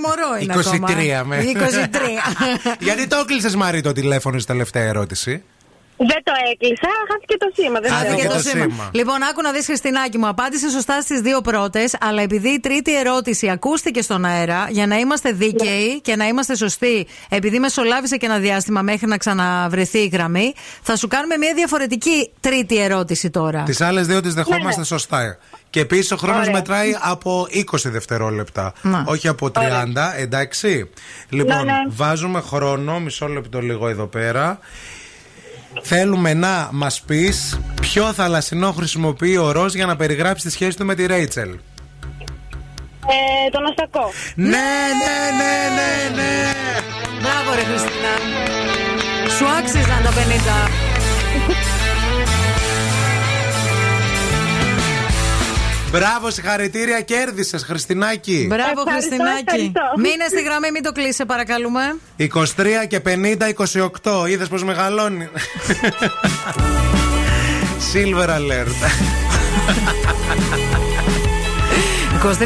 μωρό είναι 23 ακόμα. με. 23. Γιατί το έκλεισες Μαρή το τηλέφωνο στη τελευταία ερώτηση; Δεν το έκλεισα, χάθηκε το σήμα. Δεν Χάθηκε ξέρω. το σήμα. Λοιπόν, άκου να δεις, Χριστινάκη μου. Απάντησε σωστά στις δύο πρώτες, αλλά επειδή η τρίτη ερώτηση ακούστηκε στον αέρα, για να είμαστε δίκαιοι και να είμαστε σωστοί, επειδή μεσολάβησε και ένα διάστημα μέχρι να ξαναβρεθεί η γραμμή, θα σου κάνουμε μια διαφορετική τρίτη ερώτηση τώρα. Τις άλλες δύο τις δεχόμαστε Ναι, ναι. σωστά. Και επίση ο χρόνος Ωραία. μετράει από 20 δευτερόλεπτα. Να. Όχι από 30, εντάξει. Λοιπόν, Ναι, ναι. βάζουμε χρόνο, μισό λεπτό λίγο εδώ πέρα. Θέλουμε να μας πεις ποιο θαλασσινό χρησιμοποιεί ο Ροζ για να περιγράψει τη σχέση του με τη Ρέιτσελ. Ε, τον Αστακό. Ναι, ναι, ναι, ναι, ναι. Μπράβο, ρε Χριστίνα. Σου άξιζαν τα 50. Μπράβο, συγχαρητήρια, κέρδισες, Χριστινάκη. Μπράβο, Ευχαριστώ, Χριστινάκη. ευχαριστώ. Μείνε στη γραμμή, μην το κλείσει, παρακαλούμε. 23 και 50, 28. Είδες πώς μεγαλώνει. Silver alert.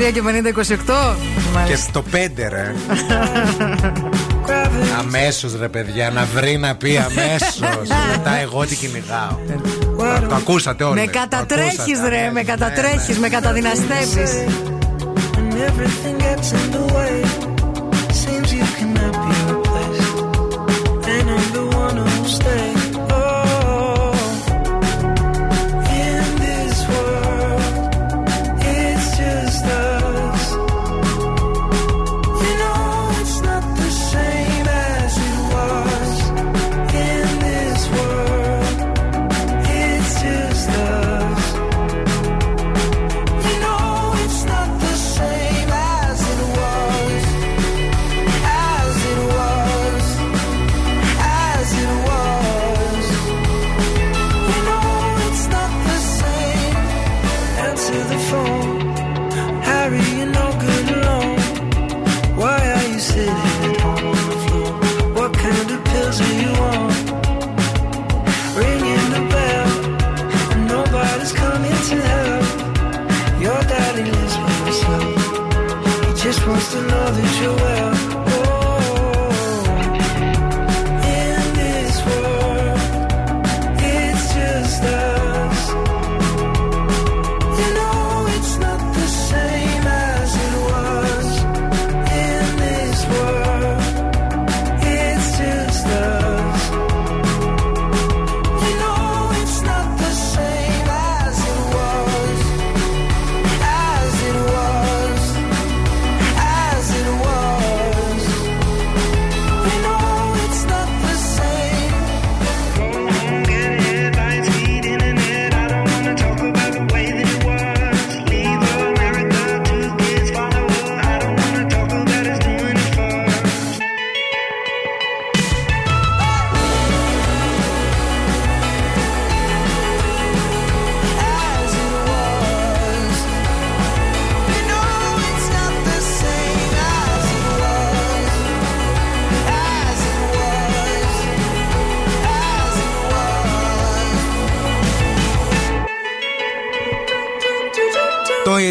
23 και 50, 28. και στο 5, ρε. Αμέσως, ρε παιδιά, να βρει να πει αμέσως. Μετά εγώ τι κυνηγάω. Το- Το ακούσατε όλοι. Με Το κατατρέχεις, ακούσατε, ρε, αμέσως. με κατατρέχεις, με καταδυναστεύεις.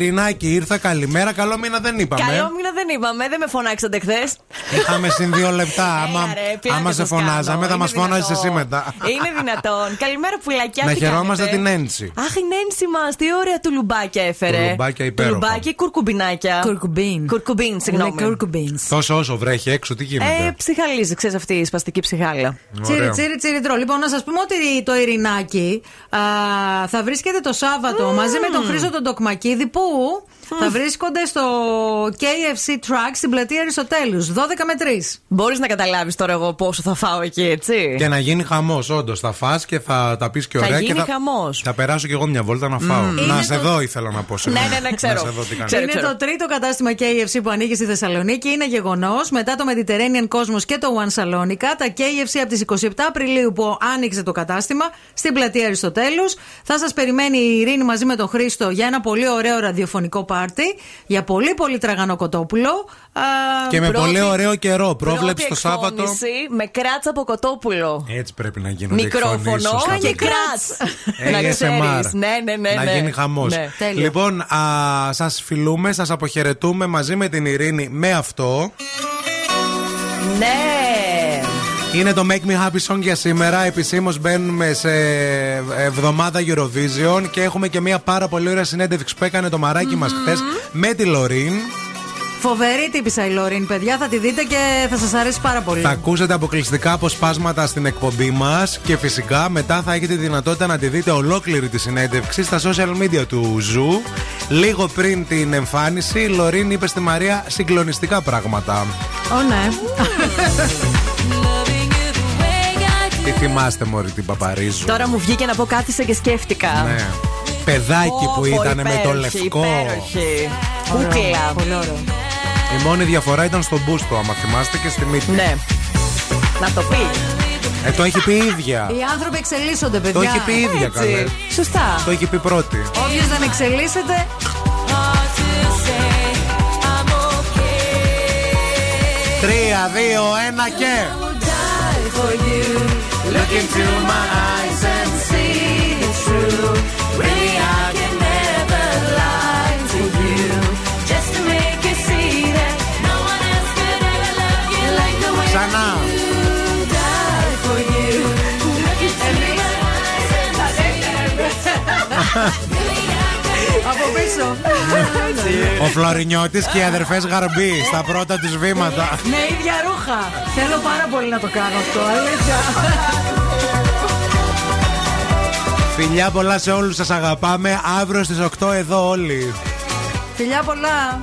Was. Το Ειρηνάκι ήρθα, καλημέρα. Καλό μήνα δεν είπαμε. Καλό μήνα δεν είπαμε, δεν με φωνάξατε χθες. Είχαμε συν δύο λεπτά. άμα ρε, πλάκα άμα σε σας φωνάζαμε, κάνω. θα μας Είναι φώναζε δυνατόν. εσύ μετά. Είναι δυνατόν. Καλημέρα, πουλακιά. Να τι χαιρόμαστε κάνετε; την Έντσι. Αχ, η Νένση μας, τι ωραία τουλουμπάκια έφερε. Τουλουμπάκια υπέροχα. Τουλουμπάκια ή κουρκουμπινάκια; Κουρκουμπίν. Κουρκουμπίν, συγγνώμη. Είναι κουρκουμπίνς. Τόσο όσο βρέχει έξω, τι γίνεται; Ε, ψυχαλίζει, ξέρεις αυτή η σπαστική ψυχάλα. Τσίρι, τσίρι, τσίρι, τρώ. Λοιπόν, να σας πούμε ότι το Ειρηνάκι α, θα βρίσκεται το Σάββατο μαζί με τον Χρήστο τον Τοκμακίδη που θα βρίσκονται στο KFC Truck στην πλατεία Αριστοτέλους. 12 με 3. Μπορείς να καταλάβεις τώρα εγώ πόσο θα φάω εκεί, έτσι; Και να γίνει χαμός, όντως. Θα φας και θα τα πεις και Θα ωραία. γίνει και θα... χαμός. Θα περάσω κι εγώ μια βόλτα να φάω. Μμμ. Να Είναι σε το- δω ήθελα να πω. συγγνώμη. Ναι, ναι, ναι, ξέρω. Να σε δω τι κάνεις. Ξέρω, είναι ξέρω. το τρίτο κατάστημα KFC που ανοίγει στη Θεσσαλονίκη. Είναι γεγονός. Μετά το Mediterranean Cosmos και το One Salonica. Τα KFC από τις 27 Απριλίου που άνοιξε το κατάστημα στην πλατεία Αριστοτέλους. Θα σας περιμένει η Ειρήνη μαζί με τον Χρήστο για ένα πολύ ωραίο ραδιοφωνικό πάρτι. Για πολύ πολύ τραγανό κοτόπουλο. Α, Και με Πρώτη- πολύ ωραίο καιρό. Πρόβλεψη Πρώτη το Σάββατο. εκφώνηση με κράτσα από κοτόπουλο. Έτσι πρέπει να γίνονται Μικρόφωνο εκφωνήσεις στο και Σάββατο. κράτς. Να ASMR. ξέρεις. Ναι, ναι, ναι. Να ναι. γίνει χαμός. Ναι. Τέλειο. Λοιπόν, σας φιλούμε, σας αποχαιρετούμε μαζί με την Ειρήνη με αυτό. Ναι. Είναι το Make Me Happy Song για σήμερα. Επισήμως μπαίνουμε σε εβδομάδα Eurovision και έχουμε και μια πάρα πολύ ωραία συνέντευξη που έκανε το Μαράκι μας χθες με τη Loreen. Φοβερή τύπισσα η Loreen, παιδιά. Θα τη δείτε και θα σας αρέσει πάρα πολύ. Θα ακούσετε αποκλειστικά αποσπάσματα στην εκπομπή μας και φυσικά μετά θα έχετε τη δυνατότητα να τη δείτε ολόκληρη τη συνέντευξη στα social media του Zoo. Λίγο πριν την εμφάνιση, η Loreen είπε στη Μαρία συγκλονιστικά πράγματα. Ω, ναι. Τι θυμάστε, Μωρή, την Παπαρίζου. Τώρα μου βγήκε να πω κάθισα και σκέφτηκα. Ναι. Παιδάκι που Πω, πω, ήταν με το υπέροχη, λευκό. Υπέροχη. Κούκλα. Πολύ ωραίο. Η μόνη διαφορά ήταν στον μπούστο, άμα θυμάστε, και στη μύτη. Ναι. Να το πει. Ε, το έχει πει η ίδια. Οι άνθρωποι εξελίσσονται, παιδιά. Το έχει πει η ίδια, Έτσι. καλέ. Σωστά. Το έχει πει πρώτη. Όποιος δεν εξελίσσεται. Τρία, δύο, ένα και. Look into my eyes and see it's true. Really, I can never lie to you. Just to make you see that no one else could ever love you like the way Sana. you die for you. Look into my eyes and see. Από πίσω. Ο Φλωρινιώτης και οι αδερφές Γαρμπή στα πρώτα τους βήματα. Με ίδια ρούχα. Θέλω πάρα πολύ να το κάνω αυτό, αλήθεια. Φιλιά πολλά σε όλους σας αγαπάμε. Αύριο στις 8 εδώ όλοι. Φιλιά πολλά.